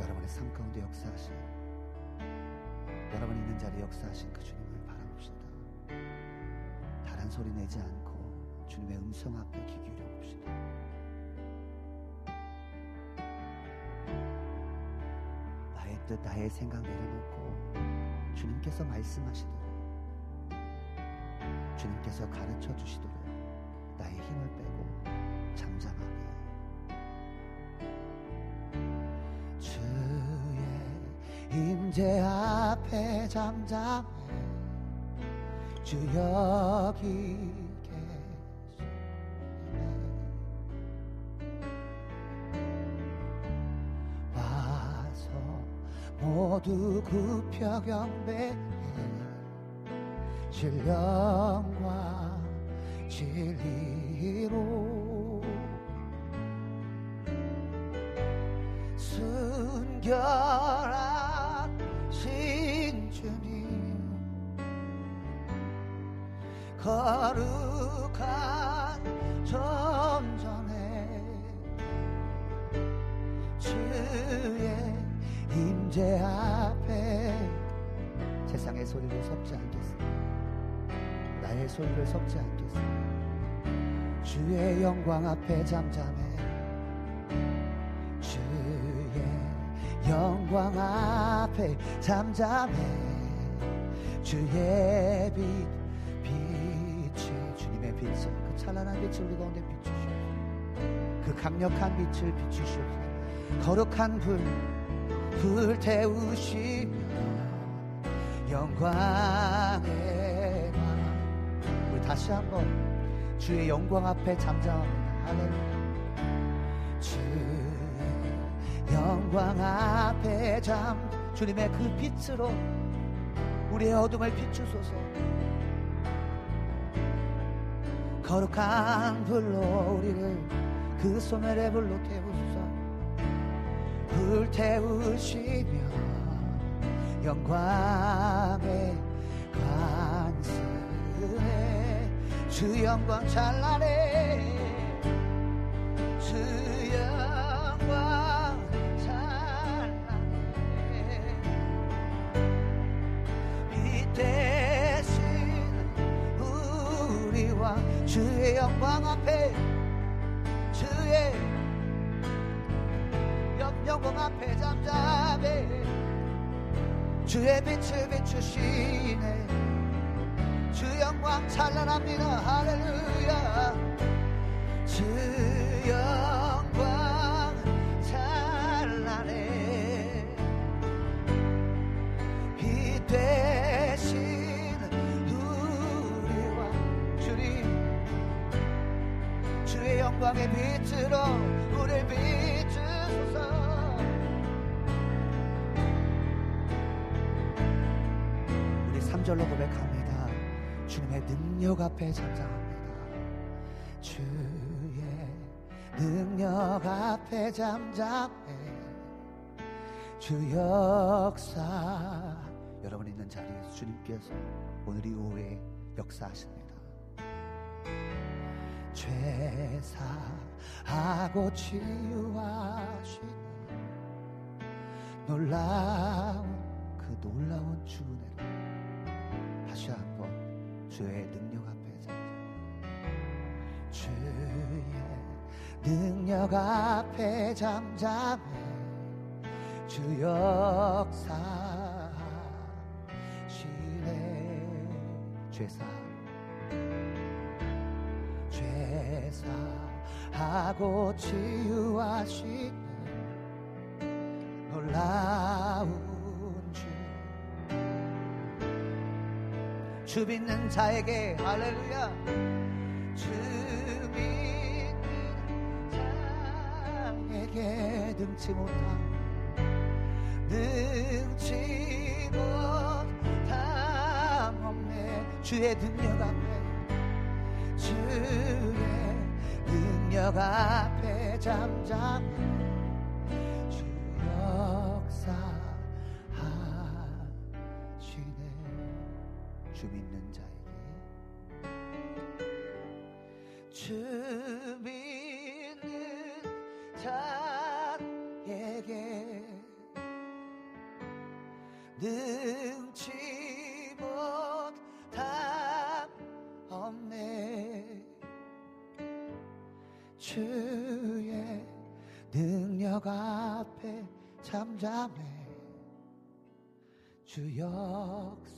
여러분의 삶 가운데 역사하신 여러분 있는 자리에 역사하신 그 주님을 바라봅시다. 다른 소리 내지 않고 주님의 음성 앞에 귀 기울여 봅시다. 나의 뜻 나의 생각 내려놓고 주님께서 말씀하시도록 주님께서 가르쳐 주시도록 나의 힘을 빼고 잠잠 임재 앞에 잠잠해 주 여기 계시네. 와서 모두 굽혀 경배해 신령과 진리로 순결하 거룩한 전전에 주의 임재 앞에 세상의 소리를 섭지 않겠습니다. 나의 소리를 섭지 않겠습니다. 주의 영광 앞에 잠잠해 주의 영광 앞에 잠잠해 주의 빛 빛을 그 찬란한 빛을 우리 가운데 비추시옵소서. 그 강력한 빛을 비추시옵소서. 거룩한 불 불태우시며 영광의 밤 우리 다시 한번 주의 영광 앞에 잠잠합니다. 할렐루야. 주의 영광 앞에 잠 주님의 그 빛으로 우리의 어둠을 비추소서 거룩한 불로 우리를 그 소멸의 불로 태우소서. 불태우시며 영광의 관습에 주 영광 찬란해. 주 영광 앞에 주의 영- 영광 앞에 잠잠해. 주의 빛을 비추시네. 주 영광 찬란합니다. 할렐루야. 주영 영광의 빛으로 우리를 비추소서. 우리 3절로 고백합니다. 주님의 능력 앞에 잠잠합니다. 주의 능력 앞에 잠잠해. 주 역사. 여러분 있는 자리에서 주님께서 오늘 이 오후에 역사하십니다 죄사하고 치유하시는 놀라운 그 놀라운 주 은혜를 다시 한번 주의 능력 앞에 잠잠 주의 능력 앞에 잠잠해. 주 역사하시네. 죄사. 죄 사하고 치유하시는 놀라운 주. 주 믿는 자에게 할렐루야. 주 믿는 자에게 능치 못한 능치 못함 없네 주의 능력 앞에 주의 능력 앞에 잠잠 주 역사하시네.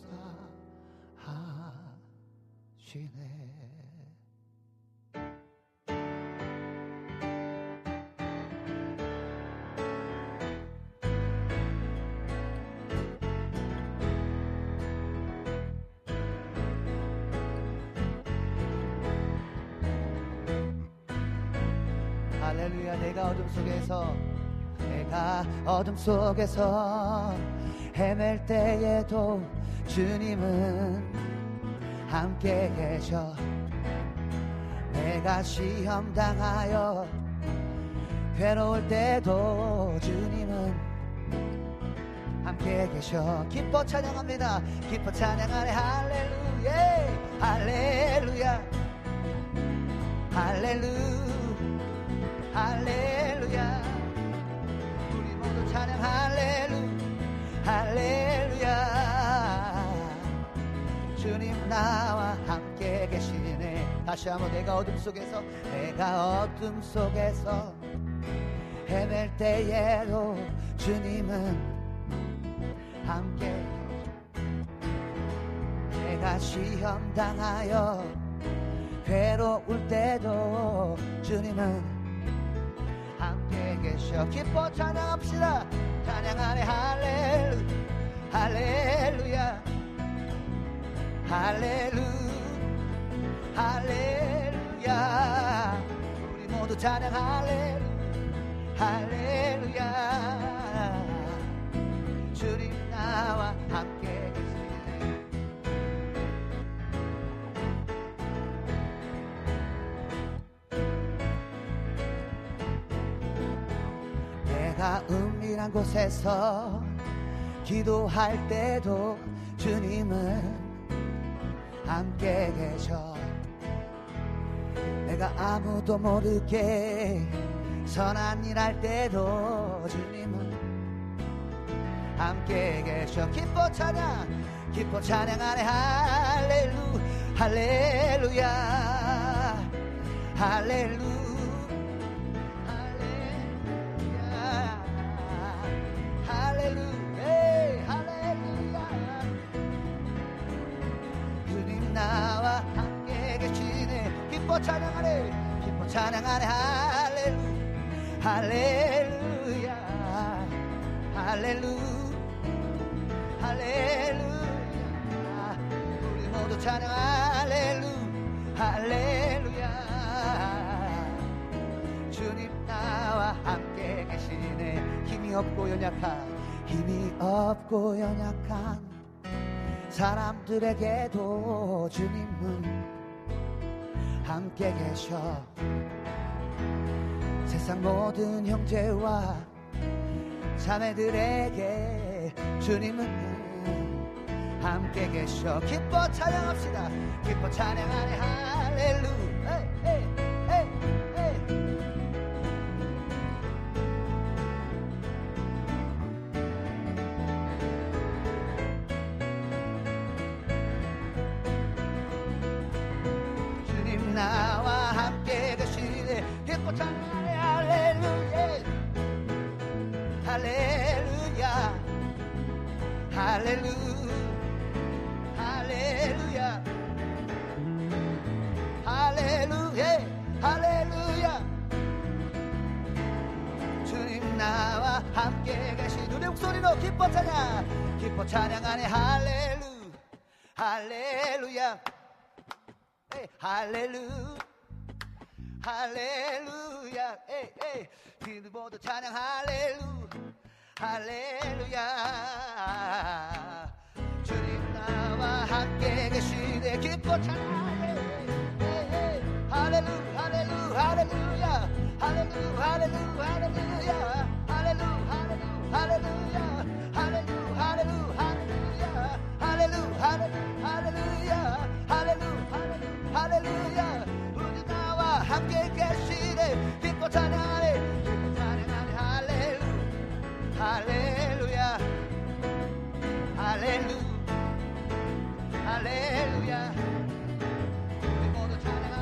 내가 어둠 속에서 내가 어둠 속에서 헤맬 때에도 주님은 함께 계셔. 내가 시험 당하여 괴로울 때도 주님은 함께 계셔. 기뻐 찬양합니다. 기뻐 찬양하네. 할렐루야. 할렐루야. 할렐루야. 할렐루야. 우리 모두 찬양 할렐루 할렐루야. 주님 나와 함께 계시네. 다시 한번 내가 어둠 속에서 내가 어둠 속에서 헤맬 때에도 주님은 함께 내가 시험 당하여 괴로울 때도 주님은 함께 계셔. 기뻐 찬양합시다 찬양하네 할렐루 할렐루야. 할렐루 할렐루야. 우리 모두 찬양 할렐루 할렐루야. 주님 나와 함께 은밀한 곳에서 기도할 때도 주님은 함께 계셔. 내가 아무도 모르게 선한 일 할 때도 주님은 함께 계셔. 기뻐 찬양 기뻐 찬양하네 할렐루 할렐루야 할렐루 기뻐 찬양하네 기뻐 찬양하네 할렐루 할렐루야 할렐루 할렐루야. 우리 모두 찬양 할렐루 할렐루야. 주님 나와 함께 계시네. 힘이 없고 연약한 힘이 없고 연약한 사람들에게도 주님은 함께 계셔. 세상 모든 형제와 자매들에게 주님은 함께 계셔. 기뻐 찬양합시다. 기뻐 찬양하네. 할렐루 에 할렐루 할렐루야 에이, 에이. 비들 모두 찬양. 할렐루 할렐루야 주님 나와 함께 계시네. 기뻐 찬양해 에이, 에이. 할렐루 할렐루 할렐루야 할렐루 할렐루 할렐루야 할렐루 할렐루 할렐루야 할렐루 할렐루 할렐루야 할렐루 할렐루 할렐루야 할렐루 할렐루 할렐루야 우리 나와 함께 계시네 기뻐 찬양하네. 기뻐 찬양하네. 할렐루 할렐루야. 할렐루 할렐루야. 우리 모두 찬양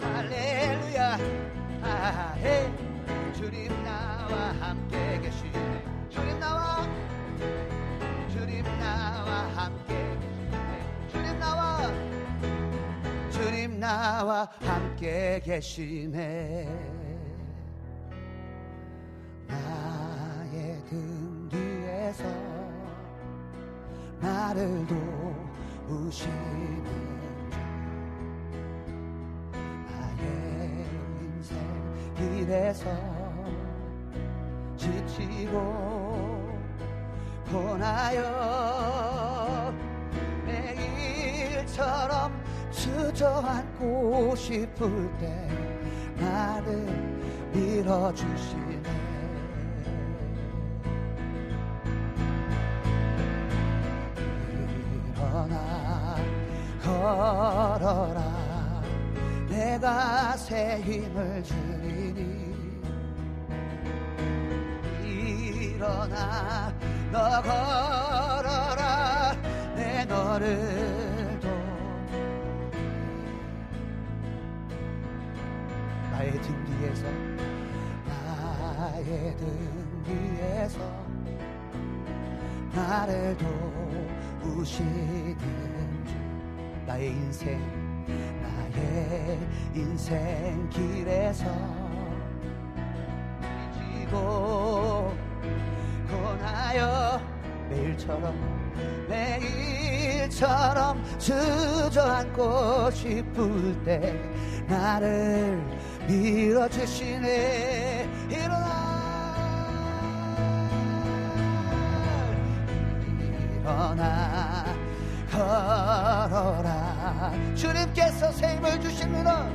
할렐루야. 주님 나와 함께 계시네. 주님 나와. 주님 나와 함께 주님 나와 나와 함께 계시네. 나의 등 뒤에서 나를 도우시는 주 나의 인생 길에서 지치고 고나여 매일처럼 주저앉고 싶을 때 나를 밀어주시네. 일어나 걸어라. 내가 새 힘을 주리니. 일어나 너 걸어라. 내 너를 나의 등 뒤에서 나의 등 뒤에서 나를 도우시는 주 나의 인생 나의 인생 길에서 지고 고나여 매일처럼 매일처럼 주저앉고 싶을 때 나를 밀어주시네 일어나. 일어나. 걸어라. 주님께서 새 힘을 주십니다.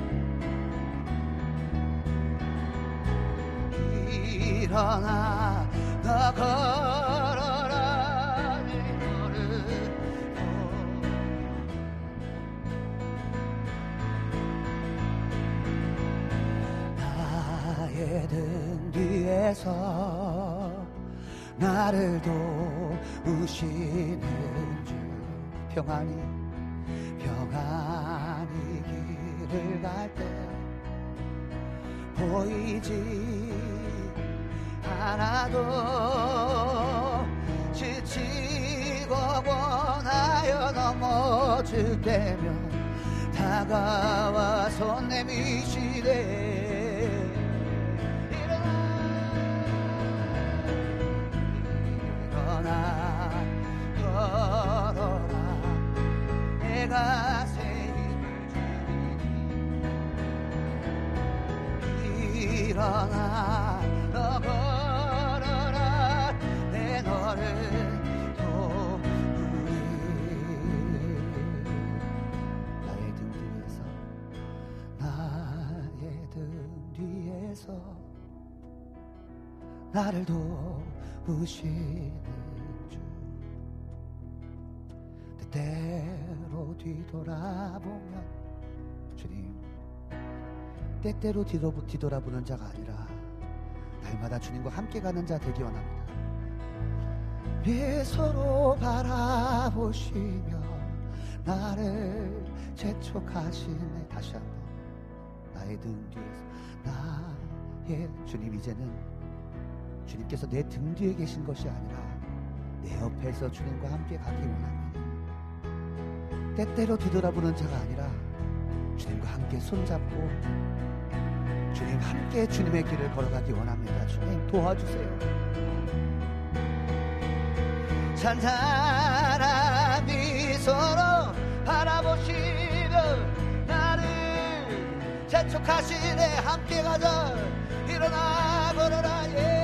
일어나. 너 걸어 등 뒤에서 나를 도우시는 주 평안히 평안히 길을 갈 때 보이지 않아도 지치고 원하여 넘어질 때면 다가와 손 내미시네 나를 도우시는 주. 때때로 뒤돌아보면 주님 때때로 뒤돌아, 뒤돌아보는 자가 아니라 날마다 주님과 함께 가는 자 되기 원합니다. 미소로 바라보시며 나를 재촉하시네. 다시 한번 나의 등 뒤에서 나의 주님 이제는 주님께서 내 등 뒤에 계신 것이 아니라 내 옆에서 주님과 함께 가기 원합니다. 때때로 뒤돌아보는 자가 아니라 주님과 함께 손잡고 주님 함께 주님의 길을 걸어가기 원합니다. 주님 도와주세요. 잔잔한 미소로 바라보시며 나를 재촉하시네 함께 가자 일어나 걸어라 예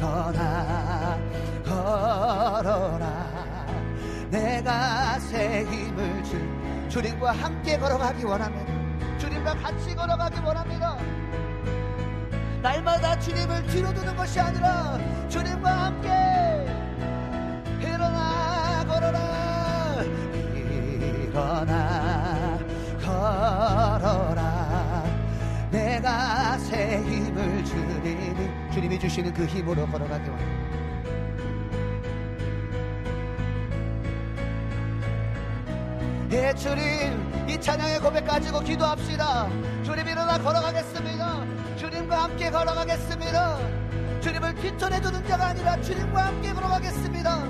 일어나 걸어라. 내가 새 힘을 줄 주님과 함께 걸어가기 원합니다 주님과 같이 걸어가기 원합니다 날마다 주님을 뒤로 두는 것이 아니라 주님과 함께 일어나 걸어라. 일어나 걸어라. 내가 새 힘을 주리니 주님이 주시는 그 힘으로 걸어가기 원합니다 예 주님 이 찬양의 고백 가지고 기도합시다. 주님 일어나 걸어가겠습니다. 주님과 함께 걸어가겠습니다. 주님을 뒷전해 두는 자가 아니라 주님과 함께 걸어가겠습니다.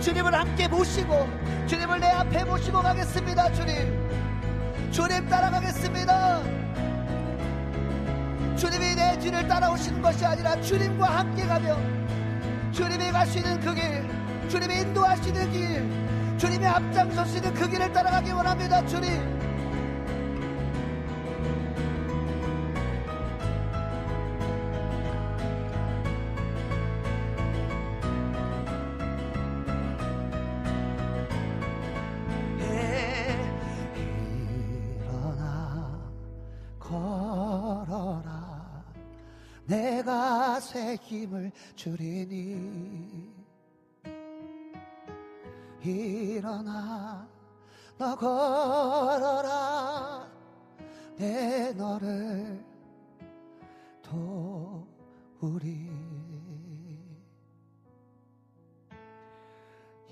주님을 함께 모시고 주님을 내 앞에 모시고 가겠습니다 주님. 주님 따라가겠습니다 주님이 내 뒤를 따라오시는 것이 아니라 주님과 함께 가며 주님이 가시는 그 길, 주님이 인도하시는 길, 주님이 앞장서시는 그 길을 따라가기 원합니다, 주님. 힘을 주리니. 일어나 너 걸어라. 내 너를 도우리.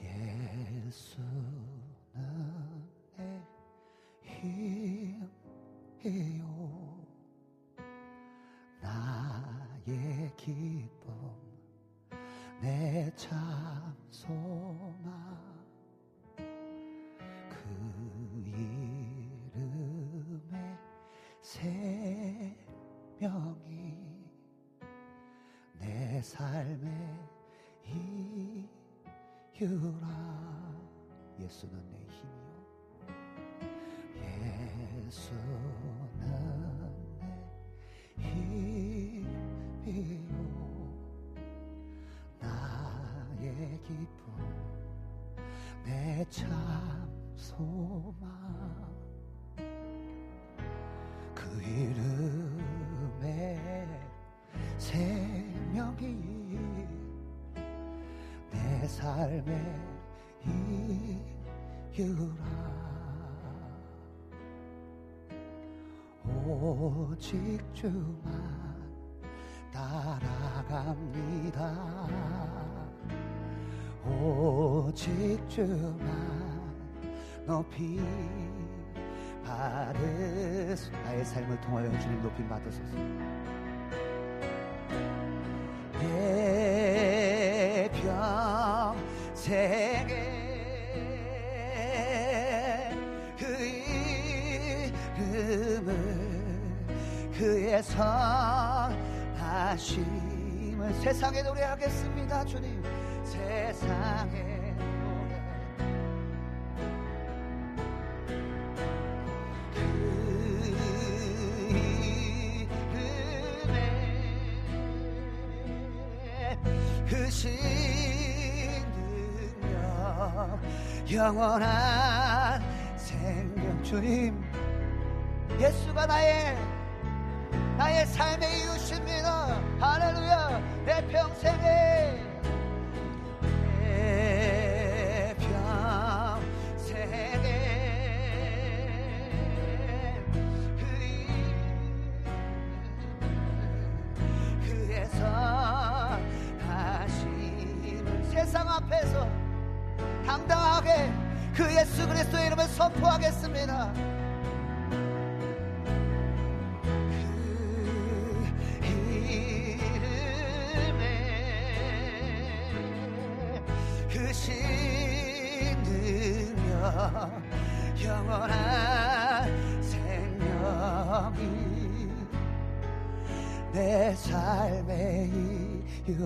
예수는 내 힘이 내참 소망 그 이름의 생명이 내 삶의 이유라. 예수는 내 힘이요. 예수 내 참 소망. 그 이름에 생명이 내 삶의 이유라. 오직 주만 따라갑니다 오직 주만 높이 받으소 나의 삶을 통하여 주님 높임 받으소서 내 평생에 그 이름을 그의 선하심을 세상에 노래하겠습니다 주님 세상에 영원한 생명 주님. 예수가 나의 나의 삶의 이유십니다. 할렐루야. 내 평생에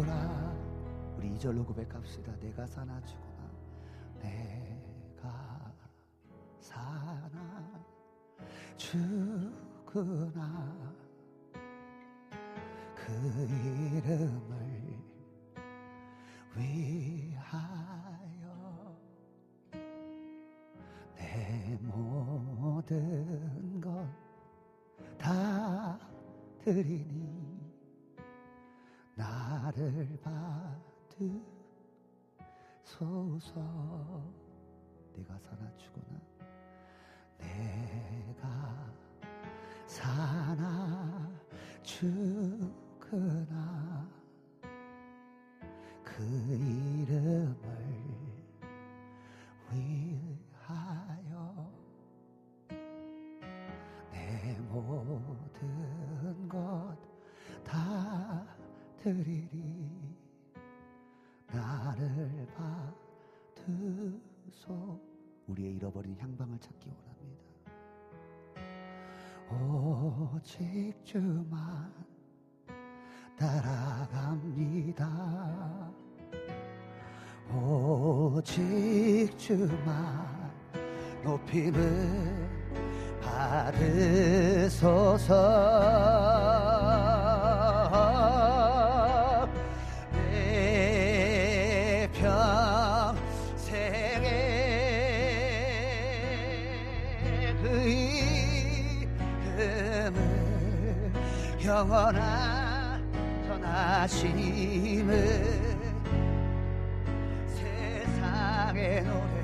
이유라 우리 이절로 고백합시다. 내가 사나 죽으나. 내가 사나 죽으나. 그 이름을 위하여 내 모든 것 다 드리니 나를 받으소서. 내가 사나 죽으나. 내가 사나 죽으나. 그 이름을 위하여 내 모든 것 다 드리리 우리의 잃어버린 향방을 찾기 원합니다. 오직 주만 따라갑니다. 오직 주만 높임을 받으소서 영원한 전하심을 세상에 노래합니다.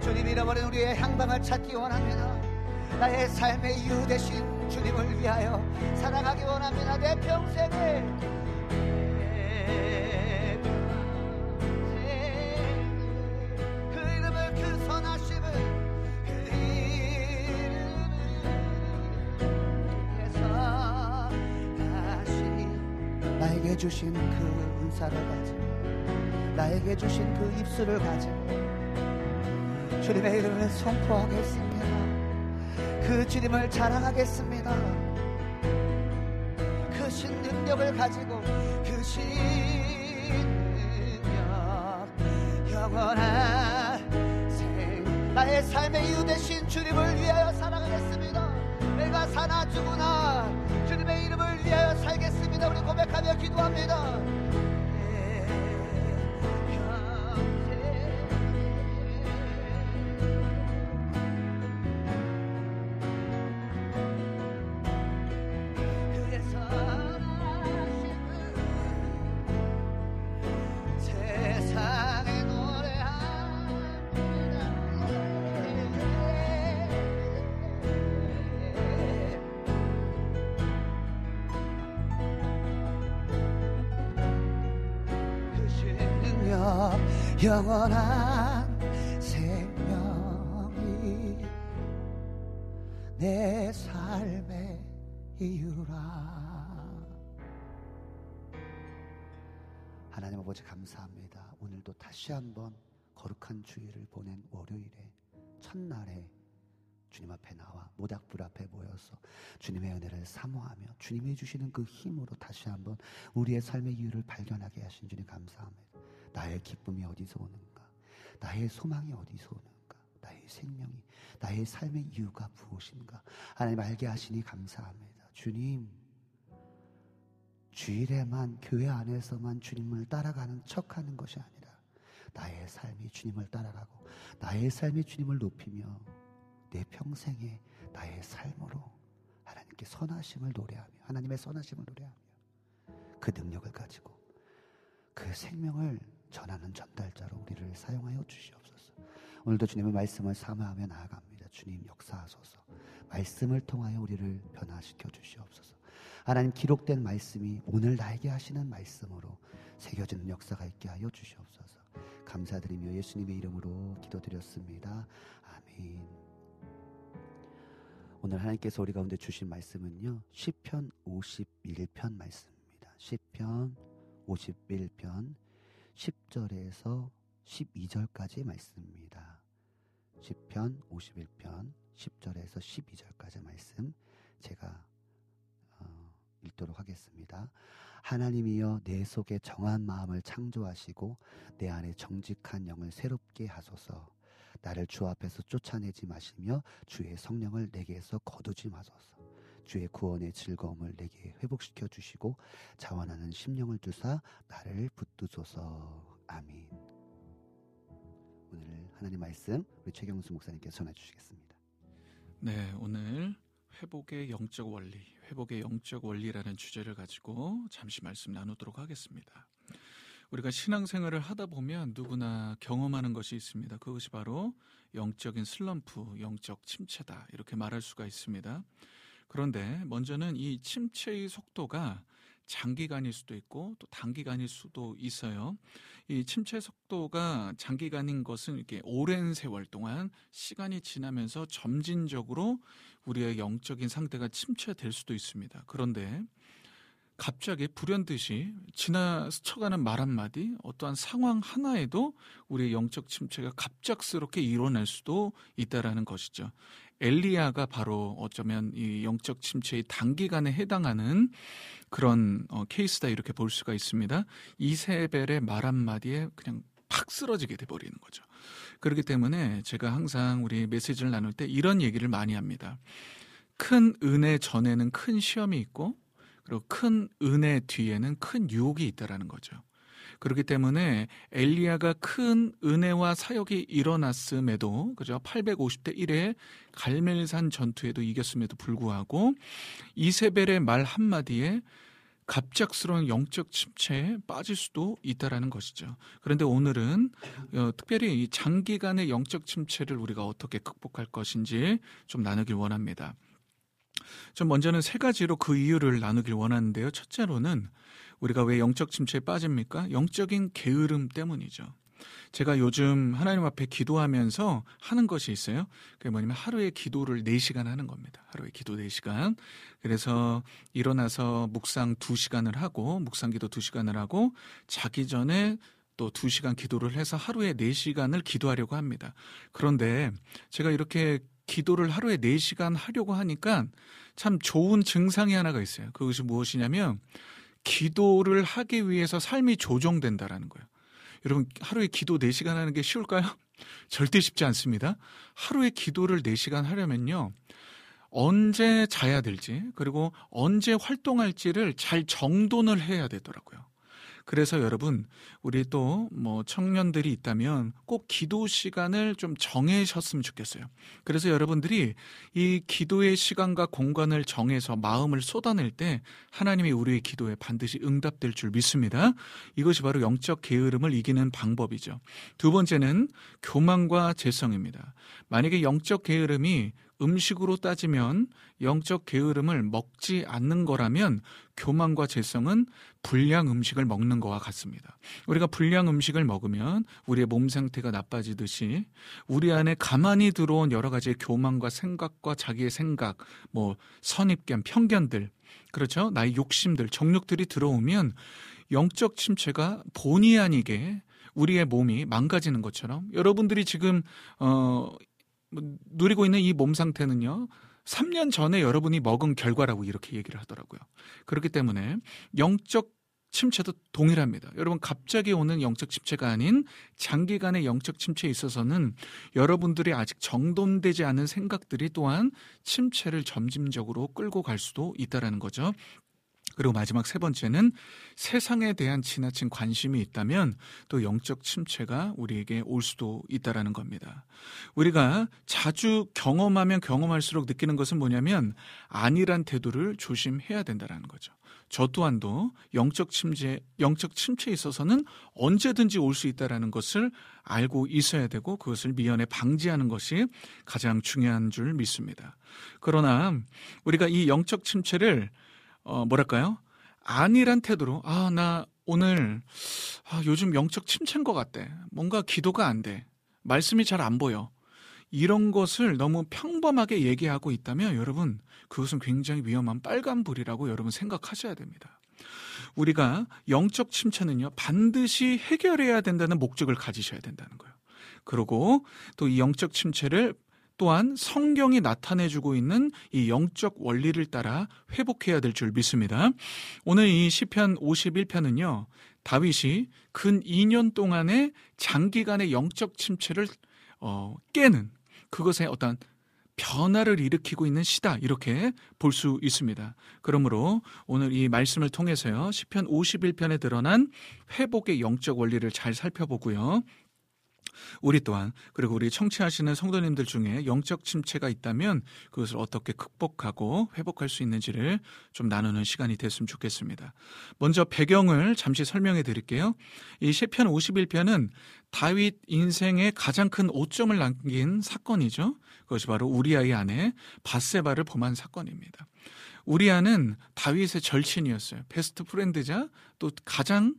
그 잃어버린 우리의 향방을 찾기 원합니다 나의 삶의 이유 대신 주님을 위하여 살아가기 원합니다. 내 평생을. 그그그 나에게 주신 그 은사를 가지고 나에게 주신 그 입술을 가지고 주님의 이름을 선포하겠습니다. 그 주님을 자랑하겠습니다. 그 신 능력을 가지고 그 신 능력 영원한 생 나의 삶의 이유 대신 주님을 위하여 살아가겠습니다. 내가 사나 죽으나 주님의 이름을 위하여 살겠습니다. 우리 고백하며 기도합니다. 영원한 생명이 내 삶의 이유라 하나님 아버지 감사합니다 오늘도 다시 한번 거룩한 주일을 보낸 월요일에 첫날에 주님 앞에 나와 모닥불 앞에 모여서 주님의 은혜를 사모하며 주님이 주시는 그 힘으로 다시 한번 우리의 삶의 이유를 발견하게 하신 주님 감사합니다. 나의 기쁨이 어디서 오는가? 나의 소망이 어디서 오는가? 나의 생명이, 나의 삶의 이유가 무엇인가? 하나님 알게 하시니 감사합니다. 주님, 주일에만 교회 안에서만 주님을 따라가는 척하는 것이 아니라 나의 삶이 주님을 따라가고 나의 삶이 주님을 높이며 내 평생에 나의 삶으로 하나님께 선하심을 노래하며 하나님의 선하심을 노래하며 그 능력을 가지고 그 생명을 전하는 전달자로 우리를 사용하여 주시옵소서. 오늘도 주님의 말씀을 사모하며 나아갑니다. 주님 역사하소서. 말씀을 통하여 우리를 변화시켜 주시옵소서. 하나님 기록된 말씀이 오늘 나에게 하시는 말씀으로 새겨지는 역사가 있게 하여 주시옵소서. 감사드리며 예수님의 이름으로 기도드렸습니다. 아멘. 오늘 하나님께서 우리 가운데 주신 말씀은요. 시편 51편 말씀입니다. 시편 51편 10절에서 12절까지 말씀입니다. 시편 51편 10절에서 12절까지 말씀 제가 어, 읽도록 하겠습니다. 하나님이여 내 속에 정한 마음을 창조하시고 내 안에 정직한 영을 새롭게 하소서. 나를 주 앞에서 쫓아내지 마시며 주의 성령을 내게에서 거두지 마소서. 주의 구원의 즐거움을 내게 회복시켜 주시고 자원하는 심령을 주사 나를 붙 드소서. 아멘. 오늘 하나님 말씀 우리 최경수 목사님께 전해 주시겠습니다. 네, 오늘 회복의 영적 원리, 회복의 영적 원리라는 주제를 가지고 잠시 말씀 나누도록 하겠습니다. 우리가 신앙생활을 하다 보면 누구나 경험하는 것이 있습니다. 그것이 바로 영적인 슬럼프, 영적 침체다. 이렇게 말할 수가 있습니다. 그런데 먼저는 이 침체의 속도가 장기간일 수도 있고 또 단기간일 수도 있어요. 이 침체 속도가 장기간인 것은 이렇게 오랜 세월 동안 시간이 지나면서 점진적으로 우리의 영적인 상태가 침체될 수도 있습니다. 그런데 갑자기 불현듯이 지나 스쳐가는 말 한마디, 어떠한 상황 하나에도 우리의 영적 침체가 갑작스럽게 일어날 수도 있다라는 것이죠. 엘리야가 바로 어쩌면 이 영적 침체의 단기간에 해당하는 그런 어, 케이스다 이렇게 볼 수가 있습니다. 이세벨의 말 한마디에 그냥 팍 쓰러지게 돼버리는 거죠. 그렇기 때문에 제가 항상 우리 메시지를 나눌 때 이런 얘기를 많이 합니다. 큰 은혜 전에는 큰 시험이 있고 그리고 큰 은혜 뒤에는 큰 유혹이 있다라는 거죠. 그렇기 때문에 엘리야가 큰 은혜와 사역이 일어났음에도 그죠 850대 1의 갈멜산 전투에도 이겼음에도 불구하고 이세벨의 말 한마디에 갑작스러운 영적 침체에 빠질 수도 있다라는 것이죠. 그런데 오늘은 어, 특별히 이 장기간의 영적 침체를 우리가 어떻게 극복할 것인지 좀 나누길 원합니다. 좀 먼저는 세 가지로 그 이유를 나누길 원하는데요. 첫째로는 우리가 왜 영적 침체에 빠집니까? 영적인 게으름 때문이죠. 제가 요즘 하나님 앞에 기도하면서 하는 것이 있어요. 그게 뭐냐면 하루에 기도를 4시간 하는 겁니다. 하루에 기도 4시간. 그래서 일어나서 묵상 2시간을 하고, 묵상 기도 2시간을 하고, 자기 전에 또 2시간 기도를 해서 하루에 4시간을 기도하려고 합니다. 그런데 제가 이렇게 기도를 하루에 4시간 하려고 하니까 참 좋은 증상이 하나가 있어요. 그것이 무엇이냐면 기도를 하기 위해서 삶이 조정된다라는 거예요. 여러분, 하루에 기도 4시간 하는 게 쉬울까요? 절대 쉽지 않습니다. 하루에 기도를 4시간 하려면요. 언제 자야 될지, 그리고 언제 활동할지를 잘 정돈을 해야 되더라고요. 그래서 여러분, 우리 또 뭐 청년들이 있다면 꼭 기도 시간을 좀 정해셨으면 좋겠어요. 그래서 여러분들이 이 기도의 시간과 공간을 정해서 마음을 쏟아낼 때 하나님이 우리의 기도에 반드시 응답될 줄 믿습니다. 이것이 바로 영적 게으름을 이기는 방법이죠. 두 번째는 교만과 재성입니다. 만약에 영적 게으름이 음식으로 따지면 영적 게으름을 먹지 않는 거라면 교만과 재성은 불량 음식을 먹는 거와 같습니다. 우리가 불량 음식을 먹으면 우리의 몸 상태가 나빠지듯이 우리 안에 가만히 들어온 여러 가지의 교만과 생각과 자기의 생각, 뭐 선입견, 편견들, 그렇죠? 나의 욕심들, 정욕들이 들어오면 영적 침체가 본의 아니게 우리의 몸이 망가지는 것처럼 여러분들이 지금 어뭐 누리고 있는 이 몸 상태는요. 3년 전에 여러분이 먹은 결과라고 이렇게 얘기를 하더라고요. 그렇기 때문에 영적 침체도 동일합니다. 여러분 갑자기 오는 영적 침체가 아닌 장기간의 영적 침체에 있어서는 여러분들이 아직 정돈되지 않은 생각들이 또한 침체를 점진적으로 끌고 갈 수도 있다라는 거죠. 그리고 마지막 세 번째는 세상에 대한 지나친 관심이 있다면 또 영적 침체가 우리에게 올 수도 있다라는 겁니다. 우리가 자주 경험하면 경험할수록 느끼는 것은 뭐냐면 아니란 태도를 조심해야 된다라는 거죠. 저 또한도 영적 침체, 영적 침체에 있어서는 언제든지 올 수 있다라는 것을 알고 있어야 되고 그것을 미연에 방지하는 것이 가장 중요한 줄 믿습니다. 그러나 우리가 이 영적 침체를 어, 뭐랄까요? 아니란 태도로, 아, 나 오늘, 아, 요즘 영적 침체인 것 같대. 뭔가 기도가 안 돼. 말씀이 잘 안 보여. 이런 것을 너무 평범하게 얘기하고 있다면 여러분 그것은 굉장히 위험한 빨간불이라고 여러분 생각하셔야 됩니다. 우리가 영적 침체는요 반드시 해결해야 된다는 목적을 가지셔야 된다는 거예요. 그리고 또 이 영적 침체를 또한 성경이 나타내주고 있는 이 영적 원리를 따라 회복해야 될 줄 믿습니다. 오늘 이 시편 51편은요 다윗이 근 2년 동안의 장기간의 영적 침체를 어, 깨는 그것의 어떤 변화를 일으키고 있는 시다 이렇게 볼 수 있습니다. 그러므로 오늘 이 말씀을 통해서요 시편 51편에 드러난 회복의 영적 원리를 잘 살펴보고요. 우리 또한 그리고 우리 청취하시는 성도님들 중에 영적 침체가 있다면 그것을 어떻게 극복하고 회복할 수 있는지를 좀 나누는 시간이 됐으면 좋겠습니다. 먼저 배경을 잠시 설명해 드릴게요. 이 시편 51편은 다윗 인생의 가장 큰 오점을 남긴 사건이죠. 그것이 바로 우리아의 아내 바세바를 범한 사건입니다. 우리아는 다윗의 절친이었어요. 베스트 프렌드자 또 가장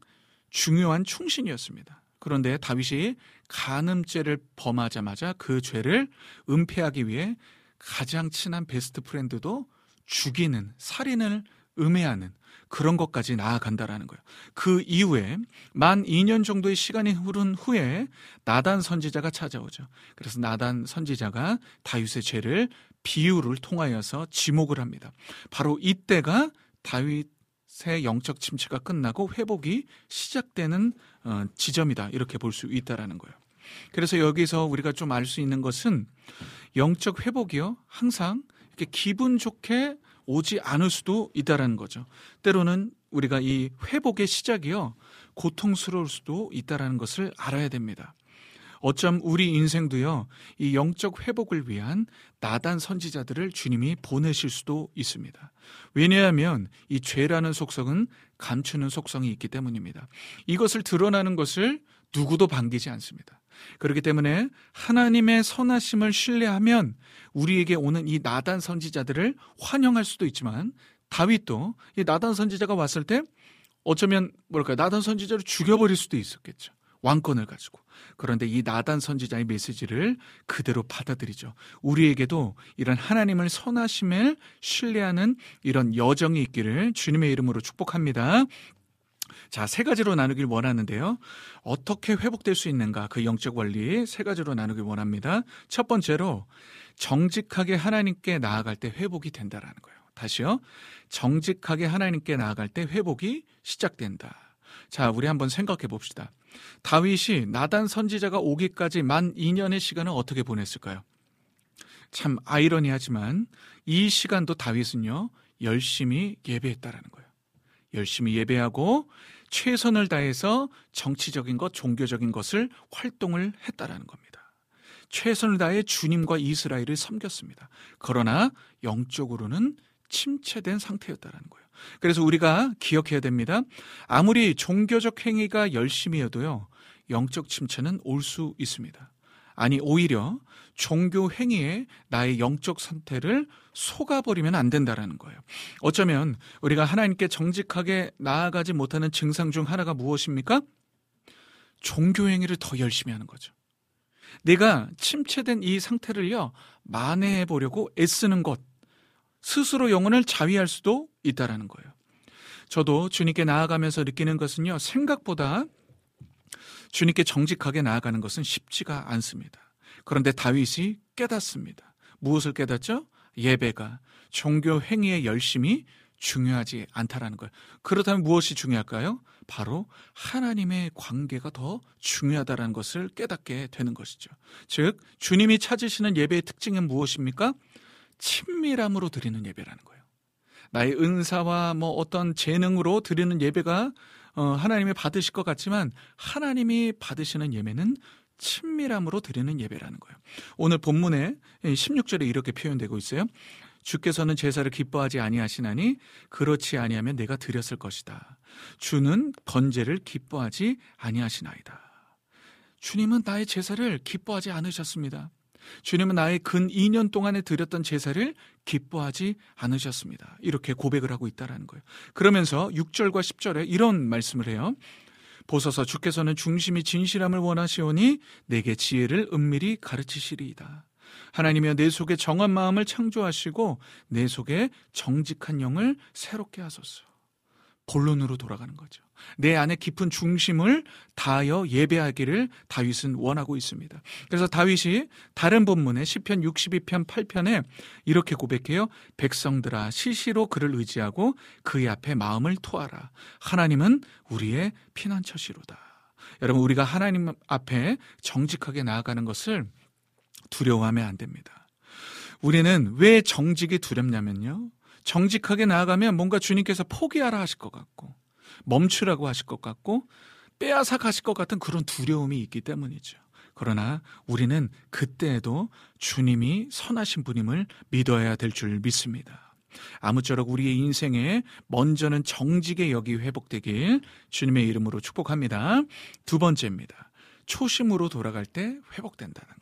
중요한 충신이었습니다. 그런데 다윗이 간음죄를 범하자마자 그 죄를 은폐하기 위해 가장 친한 베스트 프렌드도 죽이는 살인을 음해하는 그런 것까지 나아간다라는 거예요. 그 이후에 만 2년 정도의 시간이 흐른 후에 나단 선지자가 찾아오죠. 그래서 나단 선지자가 다윗의 죄를 비유를 통하여서 지목을 합니다. 바로 이때가 다윗 의 영적 침체가 끝나고 회복이 시작되는 어, 지점이다. 이렇게 볼 수 있다라는 거예요. 그래서 여기서 우리가 좀 알 수 있는 것은 영적 회복이요. 항상 이렇게 기분 좋게 오지 않을 수도 있다라는 거죠. 때로는 우리가 이 회복의 시작이요. 고통스러울 수도 있다라는 것을 알아야 됩니다. 어쩜 우리 인생도요, 이 영적 회복을 위한 나단 선지자들을 주님이 보내실 수도 있습니다. 왜냐하면 이 죄라는 속성은 감추는 속성이 있기 때문입니다. 이것을 드러나는 것을 누구도 반기지 않습니다. 그렇기 때문에 하나님의 선하심을 신뢰하면 우리에게 오는 이 나단 선지자들을 환영할 수도 있지만 다윗도 이 나단 선지자가 왔을 때 어쩌면 뭐랄까 나단 선지자를 죽여버릴 수도 있었겠죠. 왕권을 가지고. 그런데 이 나단 선지자의 메시지를 그대로 받아들이죠. 우리에게도 이런 하나님을 선하심을 신뢰하는 이런 여정이 있기를 주님의 이름으로 축복합니다. 자, 세 가지로 나누길 원하는데요. 어떻게 회복될 수 있는가? 그 영적 원리 세 가지로 나누길 원합니다. 첫 번째로 정직하게 하나님께 나아갈 때 회복이 된다라는 거예요. 다시요. 정직하게 하나님께 나아갈 때 회복이 시작된다. 자, 우리 한번 생각해 봅시다. 다윗이 나단 선지자가 오기까지 만 2년의 시간을 어떻게 보냈을까요? 참 아이러니하지만 이 시간도 다윗은요, 열심히 예배했다라는 거예요. 열심히 예배하고 최선을 다해서 정치적인 것, 종교적인 것을 활동을 했다라는 겁니다. 최선을 다해 주님과 이스라엘을 섬겼습니다. 그러나 영적으로는 침체된 상태였다라는 거예요. 그래서 우리가 기억해야 됩니다. 아무리 종교적 행위가 열심히여도요, 영적 침체는 올 수 있습니다. 아니, 오히려 종교 행위에 나의 영적 상태를 속아버리면 안 된다라는 거예요. 어쩌면 우리가 하나님께 정직하게 나아가지 못하는 증상 중 하나가 무엇입니까? 종교 행위를 더 열심히 하는 거죠. 내가 침체된 이 상태를요, 만회해 보려고 애쓰는 것, 스스로 영혼을 자위할 수도 있다라는 거예요. 저도 주님께 나아가면서 느끼는 것은요, 생각보다 주님께 정직하게 나아가는 것은 쉽지가 않습니다. 그런데 다윗이 깨닫습니다. 무엇을 깨닫죠? 예배가 종교 행위의 열심이 중요하지 않다라는 거예요. 그렇다면 무엇이 중요할까요? 바로 하나님의 관계가 더 중요하다라는 것을 깨닫게 되는 것이죠. 즉, 주님이 찾으시는 예배의 특징은 무엇입니까? 친밀함으로 드리는 예배라는 거예요. 나의 은사와 뭐 어떤 재능으로 드리는 예배가 어, 하나님이 받으실 것 같지만 하나님이 받으시는 예배는 친밀함으로 드리는 예배라는 거예요. 오늘 본문에 16절에 이렇게 표현되고 있어요. 주께서는 제사를 기뻐하지 아니하시나니 그렇지 아니하면 내가 드렸을 것이다. 주는 번제를 기뻐하지 아니하시나이다. 주님은 나의 제사를 기뻐하지 않으셨습니다. 주님은 나의 근 2년 동안에 드렸던 제사를 기뻐하지 않으셨습니다. 이렇게 고백을 하고 있다라는 거예요. 그러면서 6절과 10절에 이런 말씀을 해요. 보소서 주께서는 중심이 진실함을 원하시오니 내게 지혜를 은밀히 가르치시리이다. 하나님이여 내 속에 정한 마음을 창조하시고 내 속에 정직한 영을 새롭게 하소서. 본론으로 돌아가는 거죠. 내 안에 깊은 중심을 다하여 예배하기를 다윗은 원하고 있습니다. 그래서 다윗이 다른 본문의 시편 62편 8편에 이렇게 고백해요. 백성들아 시시로 그를 의지하고 그의 앞에 마음을 토하라. 하나님은 우리의 피난처시로다. 여러분 우리가 하나님 앞에 정직하게 나아가는 것을 두려워하면 안 됩니다. 우리는 왜 정직이 두렵냐면요. 정직하게 나아가면 뭔가 주님께서 포기하라 하실 것 같고 멈추라고 하실 것 같고 빼앗아 가실 것 같은 그런 두려움이 있기 때문이죠. 그러나 우리는 그때에도 주님이 선하신 분임을 믿어야 될 줄 믿습니다. 아무쪼록 우리의 인생에 먼저는 정직의 역이 회복되길 주님의 이름으로 축복합니다. 두 번째입니다. 초심으로 돌아갈 때 회복된다는.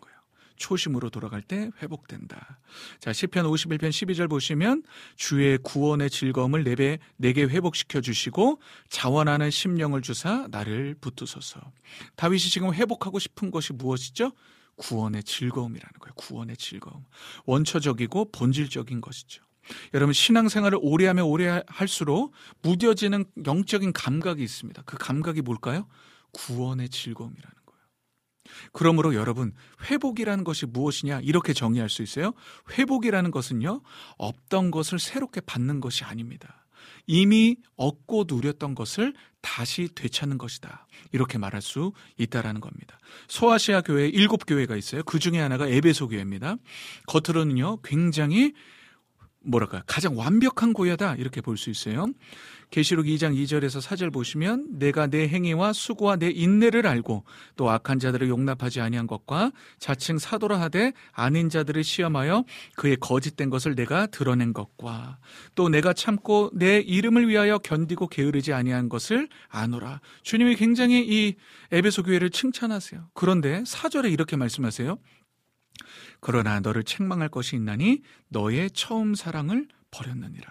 초심으로 돌아갈 때 회복된다. 자, 시편 51편 12절 보시면 주의 구원의 즐거움을 내배 내게 회복시켜 주시고 자원하는 심령을 주사 나를 붙드소서. 다윗이 지금 회복하고 싶은 것이 무엇이죠? 구원의 즐거움이라는 거예요. 구원의 즐거움. 원초적이고 본질적인 것이죠. 여러분 신앙생활을 오래 하면 오래 할수록 무뎌지는 영적인 감각이 있습니다. 그 감각이 뭘까요? 구원의 즐거움이라는. 그러므로 여러분 회복이라는 것이 무엇이냐 이렇게 정의할 수 있어요. 회복이라는 것은요 없던 것을 새롭게 받는 것이 아닙니다. 이미 얻고 누렸던 것을 다시 되찾는 것이다. 이렇게 말할 수 있다라는 겁니다. 소아시아 교회 일곱 교회가 있어요. 그 중에 하나가 에베소 교회입니다. 겉으로는요 굉장히 뭐랄까 가장 완벽한 고야다 이렇게 볼 수 있어요. 계시록 2장 2절에서 4절 보시면 내가 내 행위와 수고와 내 인내를 알고 또 악한 자들을 용납하지 아니한 것과 자칭 사도라 하되 아닌 자들을 시험하여 그의 거짓된 것을 내가 드러낸 것과 또 내가 참고 내 이름을 위하여 견디고 게으르지 아니한 것을 아노라. 주님이 굉장히 이 에베소 교회를 칭찬하세요. 그런데 4절에 이렇게 말씀하세요. 그러나 너를 책망할 것이 있나니 너의 처음 사랑을 버렸느니라.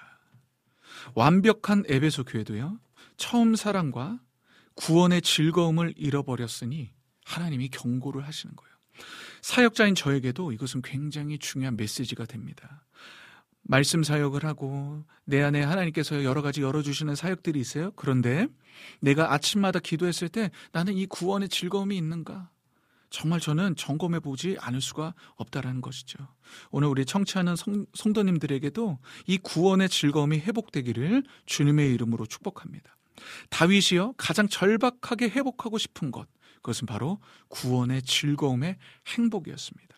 완벽한 에베소 교회도요. 처음 사랑과 구원의 즐거움을 잃어버렸으니 하나님이 경고를 하시는 거예요. 사역자인 저에게도 이것은 굉장히 중요한 메시지가 됩니다. 말씀 사역을 하고 내 안에 하나님께서 여러 가지 열어주시는 사역들이 있어요. 그런데 내가 아침마다 기도했을 때 나는 이 구원의 즐거움이 있는가? 정말 저는 점검해 보지 않을 수가 없다라는 것이죠. 오늘 우리 청취하는 성, 성도님들에게도 이 구원의 즐거움이 회복되기를 주님의 이름으로 축복합니다. 다윗이요 가장 절박하게 회복하고 싶은 것 그것은 바로 구원의 즐거움의 행복이었습니다.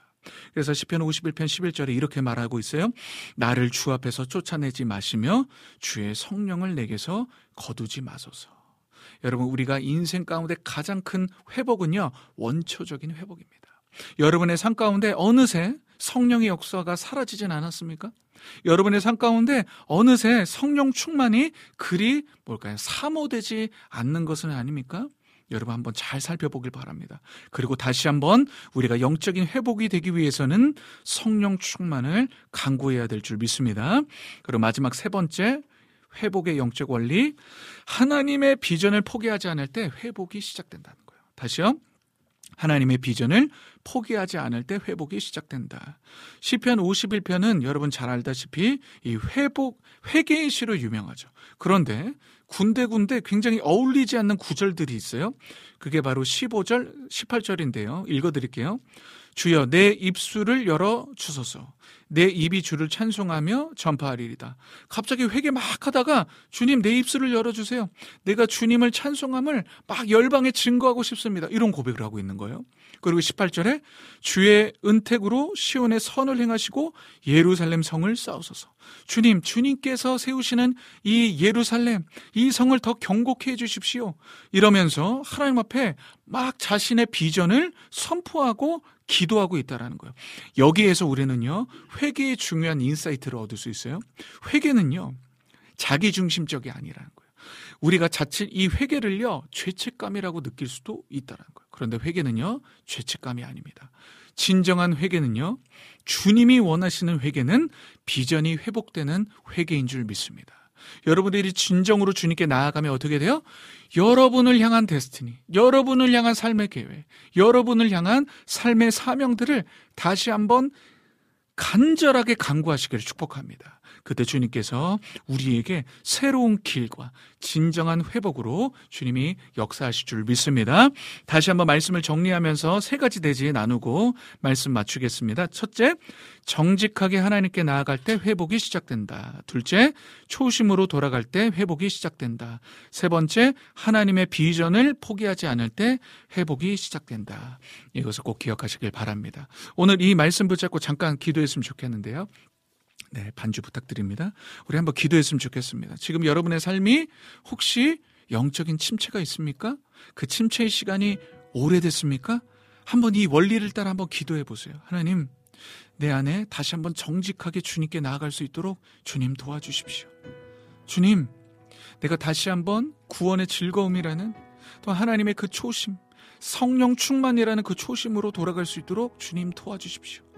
그래서 시편 51편 11절에 이렇게 말하고 있어요. 나를 주 앞에서 쫓아내지 마시며 주의 성령을 내게서 거두지 마소서. 여러분 우리가 인생 가운데 가장 큰 회복은요 원초적인 회복입니다. 여러분의 삶 가운데 어느새 성령의 역사가 사라지진 않았습니까? 여러분의 삶 가운데 어느새 성령 충만이 그리 뭘까요? 사모되지 않는 것은 아닙니까? 여러분 한번 잘 살펴보길 바랍니다. 그리고 다시 한번 우리가 영적인 회복이 되기 위해서는 성령 충만을 강구해야 될 줄 믿습니다. 그리고 마지막 세 번째 회복의 영적 원리 하나님의 비전을 포기하지 않을 때 회복이 시작된다는 거예요. 다시요. 하나님의 비전을 포기하지 않을 때 회복이 시작된다. 시편 51편은 여러분 잘 알다시피 이 회복 회개의 시로 유명하죠. 그런데 군데군데 굉장히 어울리지 않는 구절들이 있어요. 그게 바로 15절, 18절인데요. 읽어 드릴게요. 주여 내 입술을 열어 주소서. 내 입이 주를 찬송하며 전파하리이다. 갑자기 회개 막 하다가 주님 내 입술을 열어 주세요. 내가 주님을 찬송함을 막 열방에 증거하고 싶습니다. 이런 고백을 하고 있는 거예요. 그리고 18절에 주의 은택으로 시온의 선을 행하시고 예루살렘 성을 쌓으소서. 주님, 주님께서 세우시는 이 예루살렘, 이 성을 더 견고케 해 주십시오. 이러면서 하나님 앞에 막 자신의 비전을 선포하고 기도하고 있다라는 거예요. 여기에서 우리는요, 회개의 중요한 insight를 얻을 수 있어요. 회개는요, 자기 중심적이 아니라는 거예요. 우리가 자칫 이 회개를요, 죄책감이라고 느낄 수도 있다라는 거예요. 그런데 회개는요, 죄책감이 아닙니다. 진정한 회개는요, 주님이 원하시는 회개는 비전이 회복되는 회개인 줄 믿습니다. 여러분들이 진정으로 주님께 나아가면 어떻게 돼요? 여러분을 향한 데스티니, 여러분을 향한 삶의 계획, 여러분을 향한 삶의 사명들을 다시 한번 간절하게 강구하시기를 축복합니다. 그때 주님께서 우리에게 새로운 길과 진정한 회복으로 주님이 역사하실 줄 믿습니다. 다시 한번 말씀을 정리하면서 세 가지 대지에 나누고 말씀 맞추겠습니다. 첫째, 정직하게 하나님께 나아갈 때 회복이 시작된다. 둘째, 초심으로 돌아갈 때 회복이 시작된다. 세 번째, 하나님의 비전을 포기하지 않을 때 회복이 시작된다. 이것을 꼭 기억하시길 바랍니다. 오늘 이 말씀 붙잡고 잠깐 기도했으면 좋겠는데요. 네, 반주 부탁드립니다. 우리 한번 기도했으면 좋겠습니다. 지금 여러분의 삶이 혹시 영적인 침체가 있습니까? 그 침체의 시간이 오래됐습니까? 한번 이 원리를 따라 한번 기도해 보세요. 하나님, 내 안에 다시 한번 정직하게 주님께 나아갈 수 있도록 주님 도와주십시오. 주님, 내가 다시 한번 구원의 즐거움이라는 또 하나님의 그 초심, 성령 충만이라는 그 초심으로 돌아갈 수 있도록 주님 도와주십시오.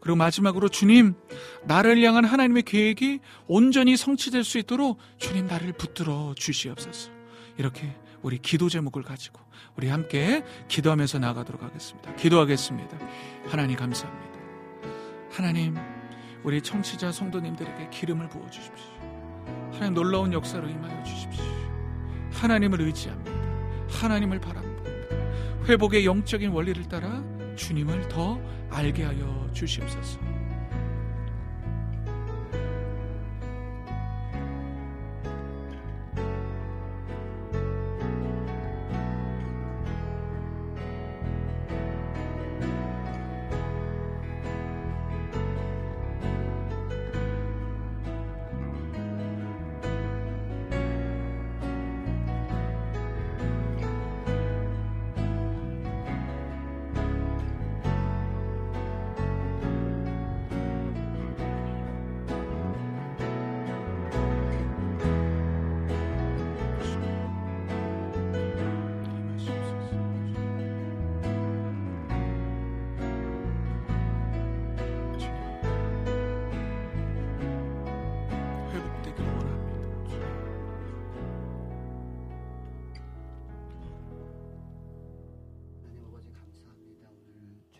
그리고 마지막으로 주님, 나를 향한 하나님의 계획이 온전히 성취될 수 있도록 주님 나를 붙들어 주시옵소서. 이렇게 우리 기도 제목을 가지고 우리 함께 기도하면서 나가도록 하겠습니다. 기도하겠습니다. 하나님 감사합니다. 하나님, 우리 청취자 성도님들에게 기름을 부어 주십시오. 하나님 놀라운 역사로 임하여 주십시오. 하나님을 의지합니다. 하나님을 바랍니다. 회복의 영적인 원리를 따라 주님을 더 알게 하여 주시옵소서.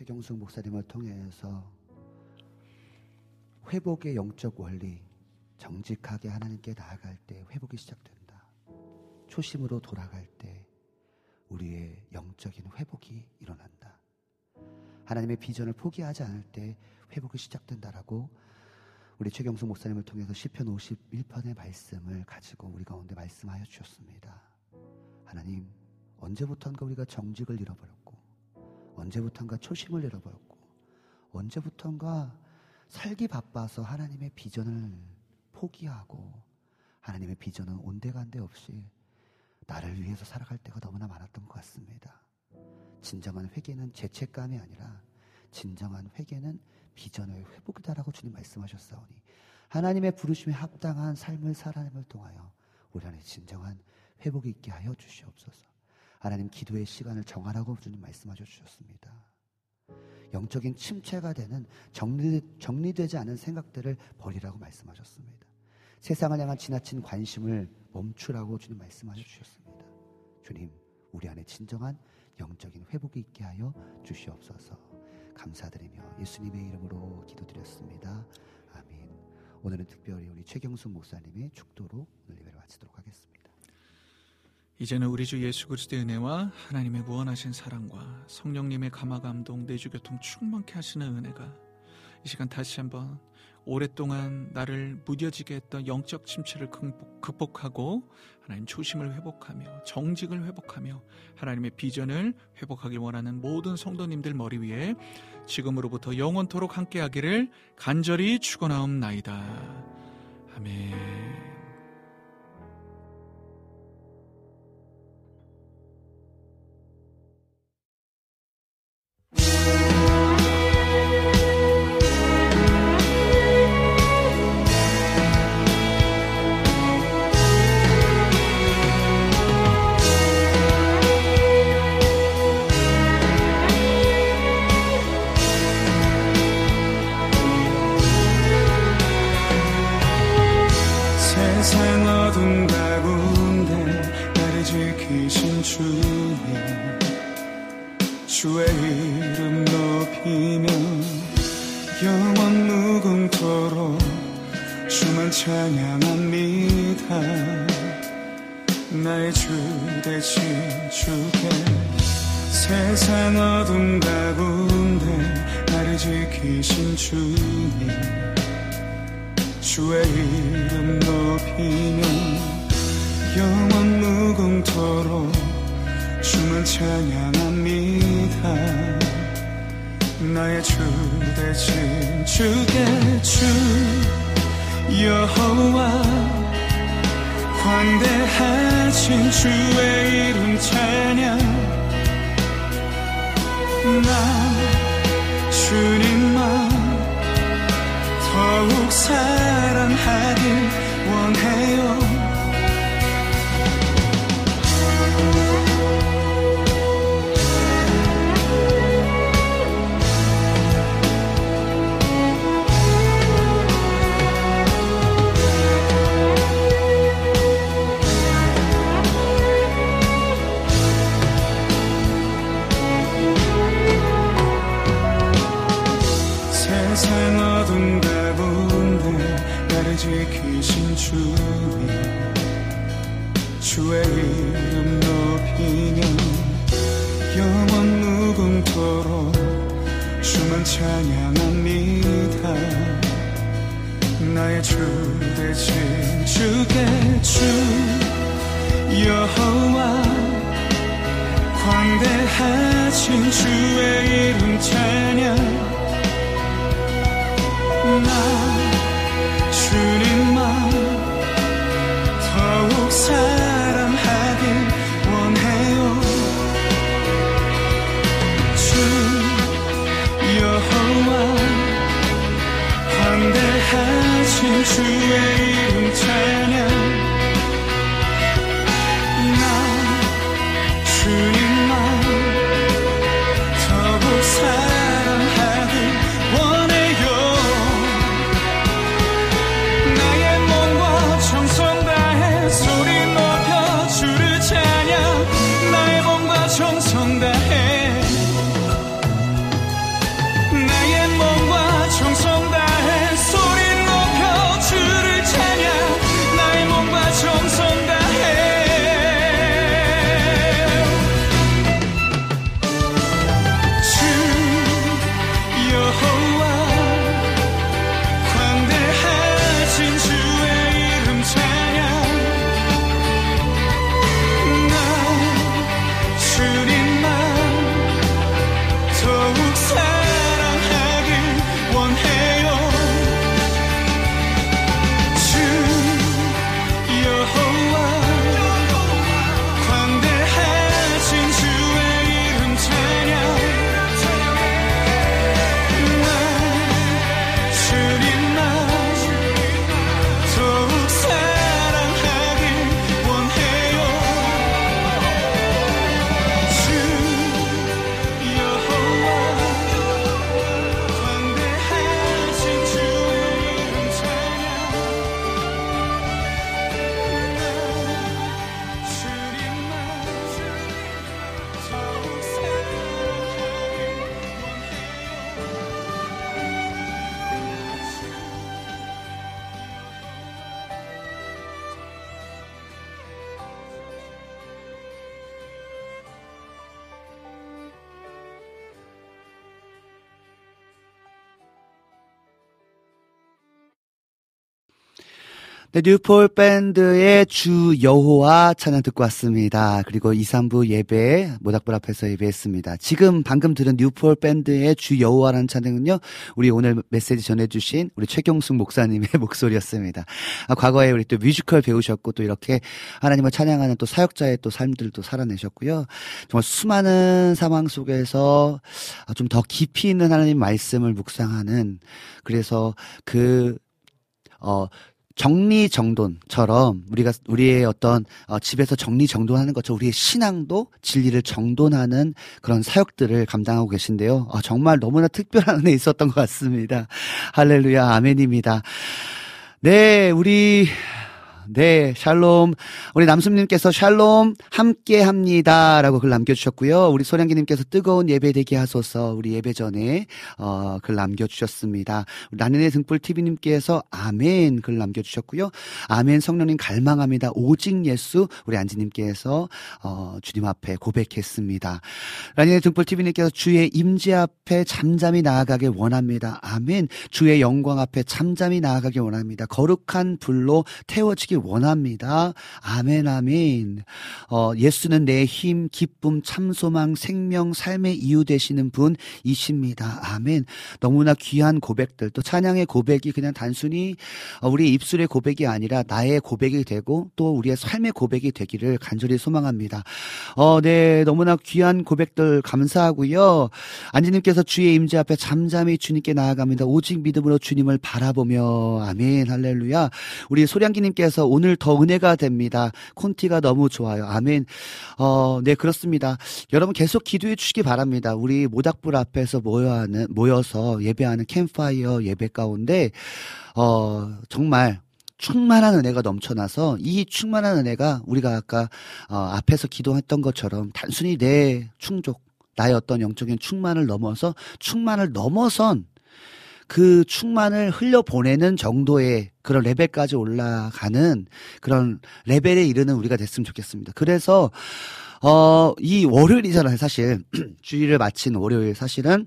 최경숙 목사님을 통해서 회복의 영적 원리 정직하게 하나님께 나아갈 때 회복이 시작된다. 초심으로 돌아갈 때 우리의 영적인 회복이 일어난다. 하나님의 비전을 포기하지 않을 때 회복이 시작된다라고 우리 최경숙 목사님을 통해서 시편 51편의 말씀을 가지고 우리 가운데 말씀하여 주셨습니다. 하나님 언제부턴가 우리가 정직을 잃어버렸고 언제부턴가 초심을 잃어버렸고 언제부턴가 살기 바빠서 하나님의 비전을 포기하고 하나님의 비전은 온데간데 없이 나를 위해서 살아갈 때가 너무나 많았던 것 같습니다. 진정한 회개는 죄책감이 아니라 진정한 회개는 비전의 회복이다라고 주님 말씀하셨사오니 하나님의 부르심에 합당한 삶을 살아남을 통하여 우리 안에 진정한 회복이 있게 하여 주시옵소서. 하나님 기도의 시간을 정하라고 주님 말씀하셔 주셨습니다. 영적인 침체가 되는 정리, 정리되지 않은 생각들을 버리라고 말씀하셨습니다. 세상을 향한 지나친 관심을 멈추라고 주님 말씀하셔 주셨습니다. 주님, 우리 안에 진정한 영적인 회복이 있게 하여 주시옵소서. 감사드리며 예수님의 이름으로 기도드렸습니다. 아멘. 오늘은 특별히 우리 최경숙 목사님의 축도로 오늘 예배를 마치도록 하겠습니다. 이제는 우리 주 예수 그리스도의 은혜와 하나님의 무한하신 사랑과 성령님의 감화 감동 내주 교통 충만케 하시는 은혜가 이 시간 다시 한번 오랫동안 나를 무뎌지게 했던 영적 침체를 극복- 극복하고 하나님 초심을 회복하며 정직을 회복하며 하나님의 비전을 회복하길 원하는 모든 성도님들 머리 위에 지금으로부터 영원토록 함께하기를 간절히 축원하옵나이다. 아멘. 뉴폴 밴드의 주 여호와 찬양 듣고 왔습니다. 그리고 2, 3부 예배, 모닥불 앞에서 예배했습니다. 지금 방금 들은 뉴폴 밴드의 주 여호와라는 찬양은요, 우리 오늘 메시지 전해주신 우리 최경순 목사님의 목소리였습니다. 아, 과거에 우리 또 뮤지컬 배우셨고 또 이렇게 하나님을 찬양하는 또 사역자의 또 삶들도 살아내셨고요. 정말 수많은 상황 속에서 좀 더 깊이 있는 하나님 말씀을 묵상하는 그래서 그, 어, 정리정돈처럼 우리가 우리의 어떤 어, 집에서 정리정돈하는 것처럼 우리의 신앙도 진리를 정돈하는 그런 사역들을 감당하고 계신데요. 아, 정말 너무나 특별한 은혜 있었던 것 같습니다. 할렐루야 아멘입니다. 네, 우리 네, 샬롬. 우리 남순님께서 샬롬 함께 합니다. 라고 글 남겨주셨고요. 우리 소량기님께서 뜨거운 예배 되게 하소서. 우리 예배 전에, 어, 글 남겨주셨습니다. 나는의 등불TV님께서 아멘 글 남겨주셨고요. 아멘 성령님 갈망합니다. 오직 예수. 우리 안지님께서, 어, 주님 앞에 고백했습니다. 라니네 등불TV님께서 주의 임재 앞에 잠잠히 나아가길 원합니다. 아멘. 주의 영광 앞에 잠잠히 나아가길 원합니다. 거룩한 불로 태워지길 원합니다. 아멘, 아멘. 어, 예수는 내 힘, 기쁨, 참 소망, 생명, 삶의 이유 되시는 분이십니다. 아멘. 너무나 귀한 고백들, 또 찬양의 고백이 그냥 단순히 어, 우리 입술의 고백이 아니라 나의 고백이 되고 또 우리의 삶의 고백이 되기를 간절히 소망합니다. 어, 네. 너무나 귀한 고백들 감사하고요. 안지님께서 주의 임재 앞에 잠잠히 주님께 나아갑니다. 오직 믿음으로 주님을 바라보며 아멘 할렐루야. 우리 소량기님께서 오늘 더 은혜가 됩니다. 콘티가 너무 좋아요. 아멘. 어, 네 그렇습니다. 여러분 계속 기도해 주시기 바랍니다. 우리 모닥불 앞에서 모여 하는 모여서 예배하는 캠파이어 예배 가운데 어 정말 충만한 은혜가 넘쳐나서 이 충만한 은혜가 우리가 아까 어, 앞에서 기도했던 것처럼 단순히 내 충족 나의 어떤 영적인 충만을 넘어서 충만을 넘어선 그 충만을 흘려보내는 정도의 그런 레벨까지 올라가는 그런 레벨에 이르는 우리가 됐으면 좋겠습니다. 그래서 어, 이 월요일이잖아요, 사실. 주일을 마친 월요일 사실은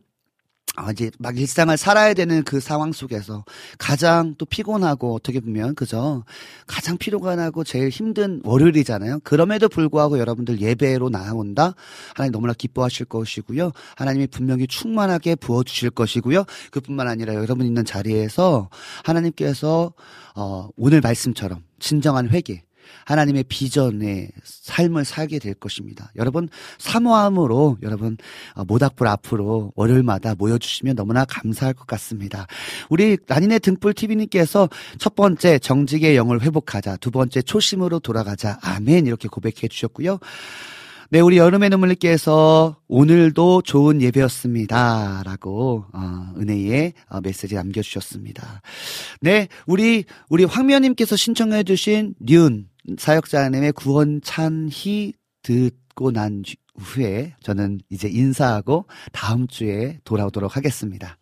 아, 이제 막 일상을 살아야 되는 그 상황 속에서 가장 또 피곤하고 어떻게 보면 그죠? 가장 피로가 나고 제일 힘든 월요일이잖아요. 그럼에도 불구하고 여러분들 예배로 나온다. 하나님 너무나 기뻐하실 것이고요. 하나님이 분명히 충만하게 부어 주실 것이고요. 그뿐만 아니라 여러분 있는 자리에서 하나님께서 어 오늘 말씀처럼 진정한 회개 하나님의 비전의 삶을 살게 될 것입니다. 여러분 사모함으로 여러분 어, 모닥불 앞으로 월요일마다 모여주시면 너무나 감사할 것 같습니다. 우리 난인의 등불 TV님께서 첫 번째 정직의 영을 회복하자, 두 번째 초심으로 돌아가자, 아멘 이렇게 고백해 주셨고요. 네, 우리 여름의 눈물님께서 오늘도 좋은 예배였습니다. 라고, 어, 은혜의 어, 메시지 남겨주셨습니다. 네, 우리, 우리 황미연님께서 신청해주신 뉴 사역자님의 구원 찬희 듣고 난 후에 저는 이제 인사하고 다음 주에 돌아오도록 하겠습니다.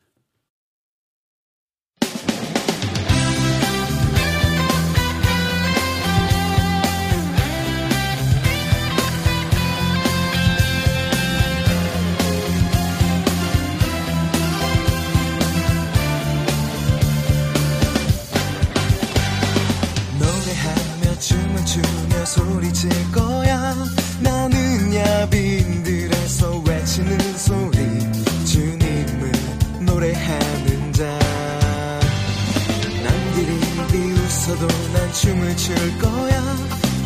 소리칠 거야. 나는 야빈들에서 외치는 소리. 주님을 노래하는 자. 남들이 비웃어도 난 춤을 출 거야.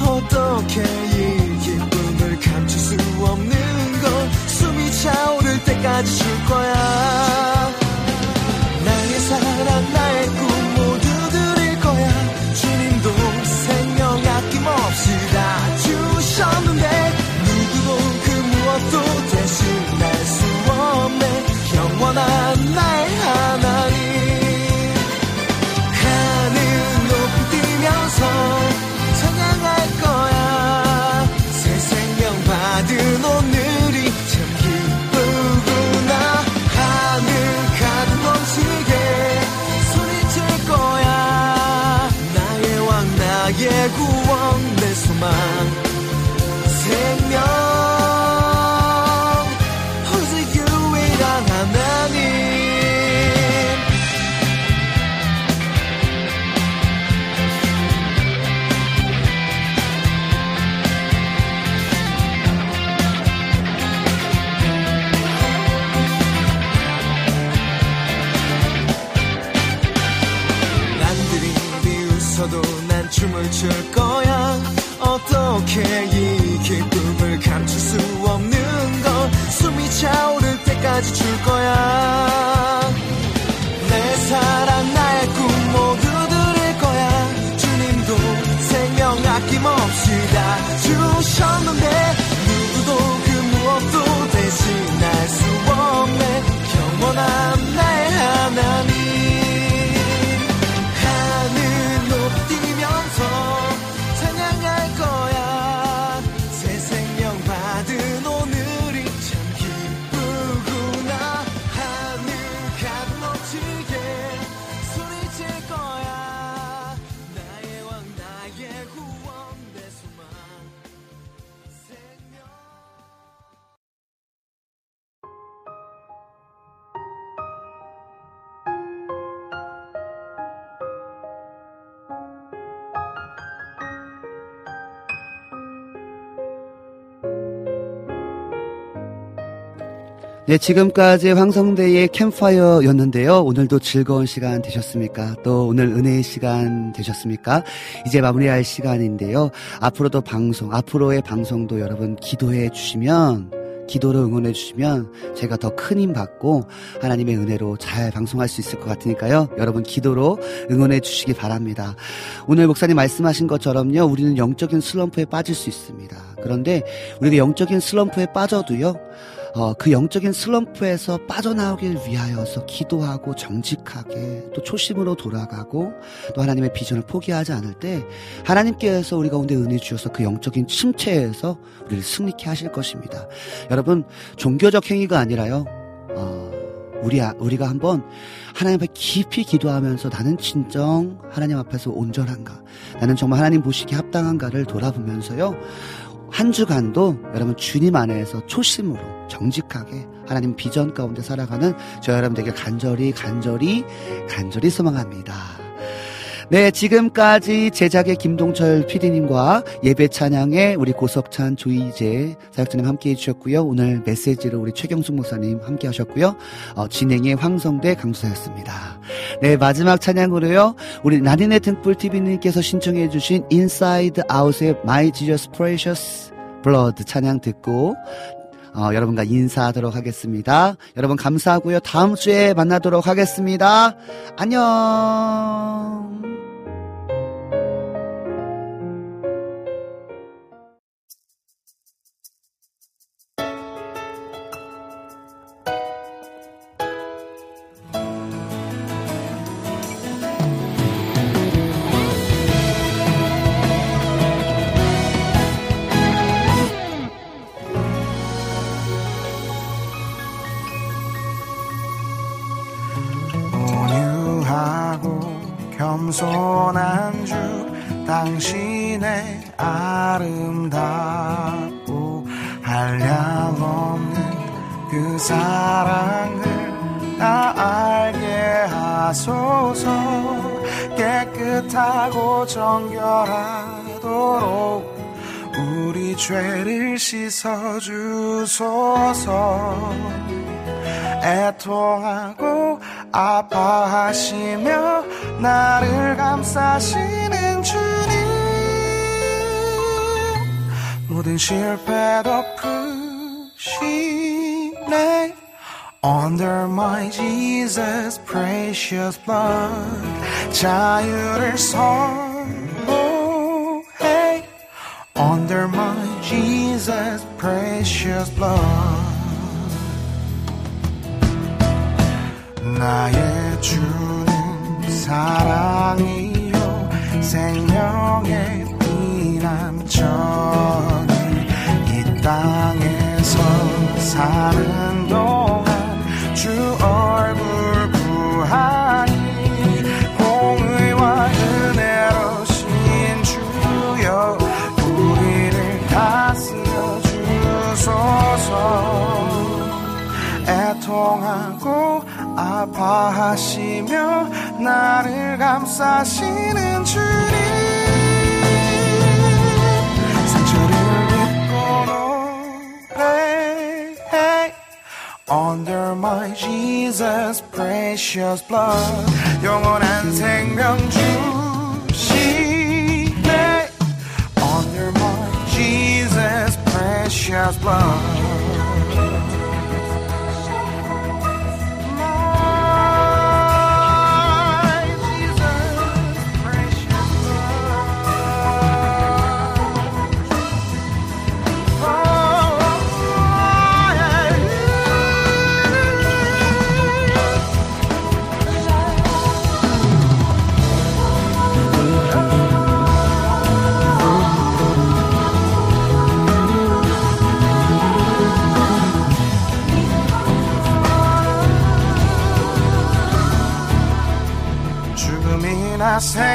어떻게 이 기쁨을 감출 수 없는 걸 숨이 차오를 때까지 줄 거야 네, 지금까지 황성대의 캠파이어였는데요. 오늘도 즐거운 시간 되셨습니까? 또 오늘 은혜의 시간 되셨습니까? 이제 마무리할 시간인데요. 앞으로도 방송, 앞으로의 방송도 여러분 기도해 주시면 기도로 응원해 주시면 제가 더 큰 힘 받고 하나님의 은혜로 잘 방송할 수 있을 것 같으니까요. 여러분 기도로 응원해 주시기 바랍니다. 오늘 목사님 말씀하신 것처럼요. 우리는 영적인 슬럼프에 빠질 수 있습니다. 그런데 우리가 영적인 슬럼프에 빠져도요. 어, 그 영적인 슬럼프에서 빠져나오길 위하여서 기도하고 정직하게 또 초심으로 돌아가고 또 하나님의 비전을 포기하지 않을 때 하나님께서 우리 가운데 은혜 주셔서 그 영적인 침체에서 우리를 승리케 하실 것입니다. 여러분 종교적 행위가 아니라요. 어, 우리 우리가 한번 하나님 앞에 깊이 기도하면서 나는 진정 하나님 앞에서 온전한가? 나는 정말 하나님 보시기에 합당한가를 돌아보면서요. 한 주간도 여러분 주님 안에서 초심으로 정직하게 하나님 비전 가운데 살아가는 저 여러분들에게 간절히 간절히 간절히 소망합니다. 네, 지금까지 제작의 김동철 PD님과 예배 찬양의 우리 고석찬 조이재 사역자님 함께 해주셨고요. 오늘 메시지로 우리 최경숙 목사님 함께 하셨고요. 어, 진행의 황성대 강수사였습니다. 네, 마지막 찬양으로요. 우리 나린의 등불 TV님께서 신청해주신 Inside Out의 My Jesus Precious Blood 찬양 듣고 어, 여러분과 인사하도록 하겠습니다. 여러분 감사하고요. 다음 주에 만나도록 하겠습니다. 안녕. 겸손한 주 당신의 아름답고 한량없는 그 사랑을 나 알게 하소서. 깨끗하고 정결하도록 우리 죄를 씻어주소서. 애통하고 아파하시며 나를 감싸시는 주님 모든 실패 덮으시네 Under my Jesus precious blood 자유를 선포해 Under my Jesus precious blood 나의 주는 사랑이요. 생명의 피난처니 이 땅에서 사는 동안 주얼 하시며 나를 감싸시는 주님 상처를 입고 노래해 Under my Jesus precious blood 영원한 생명 주시네 Under my Jesus precious blood 나 생명이다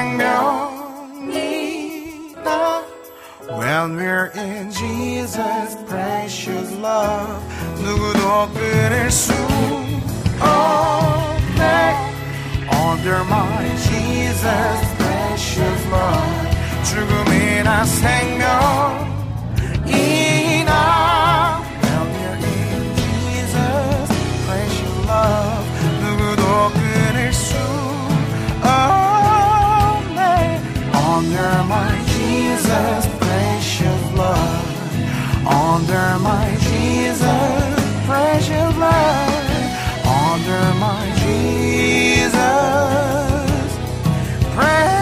When we're in Jesus' precious love. 누구도 끊을 수 없네 Under my Jesus' precious love 죽음이나 생명이나 When we're in Jesus' precious love. 누구도 끊을 under my Jesus precious blood, under my Jesus precious blood, under my Jesus precious.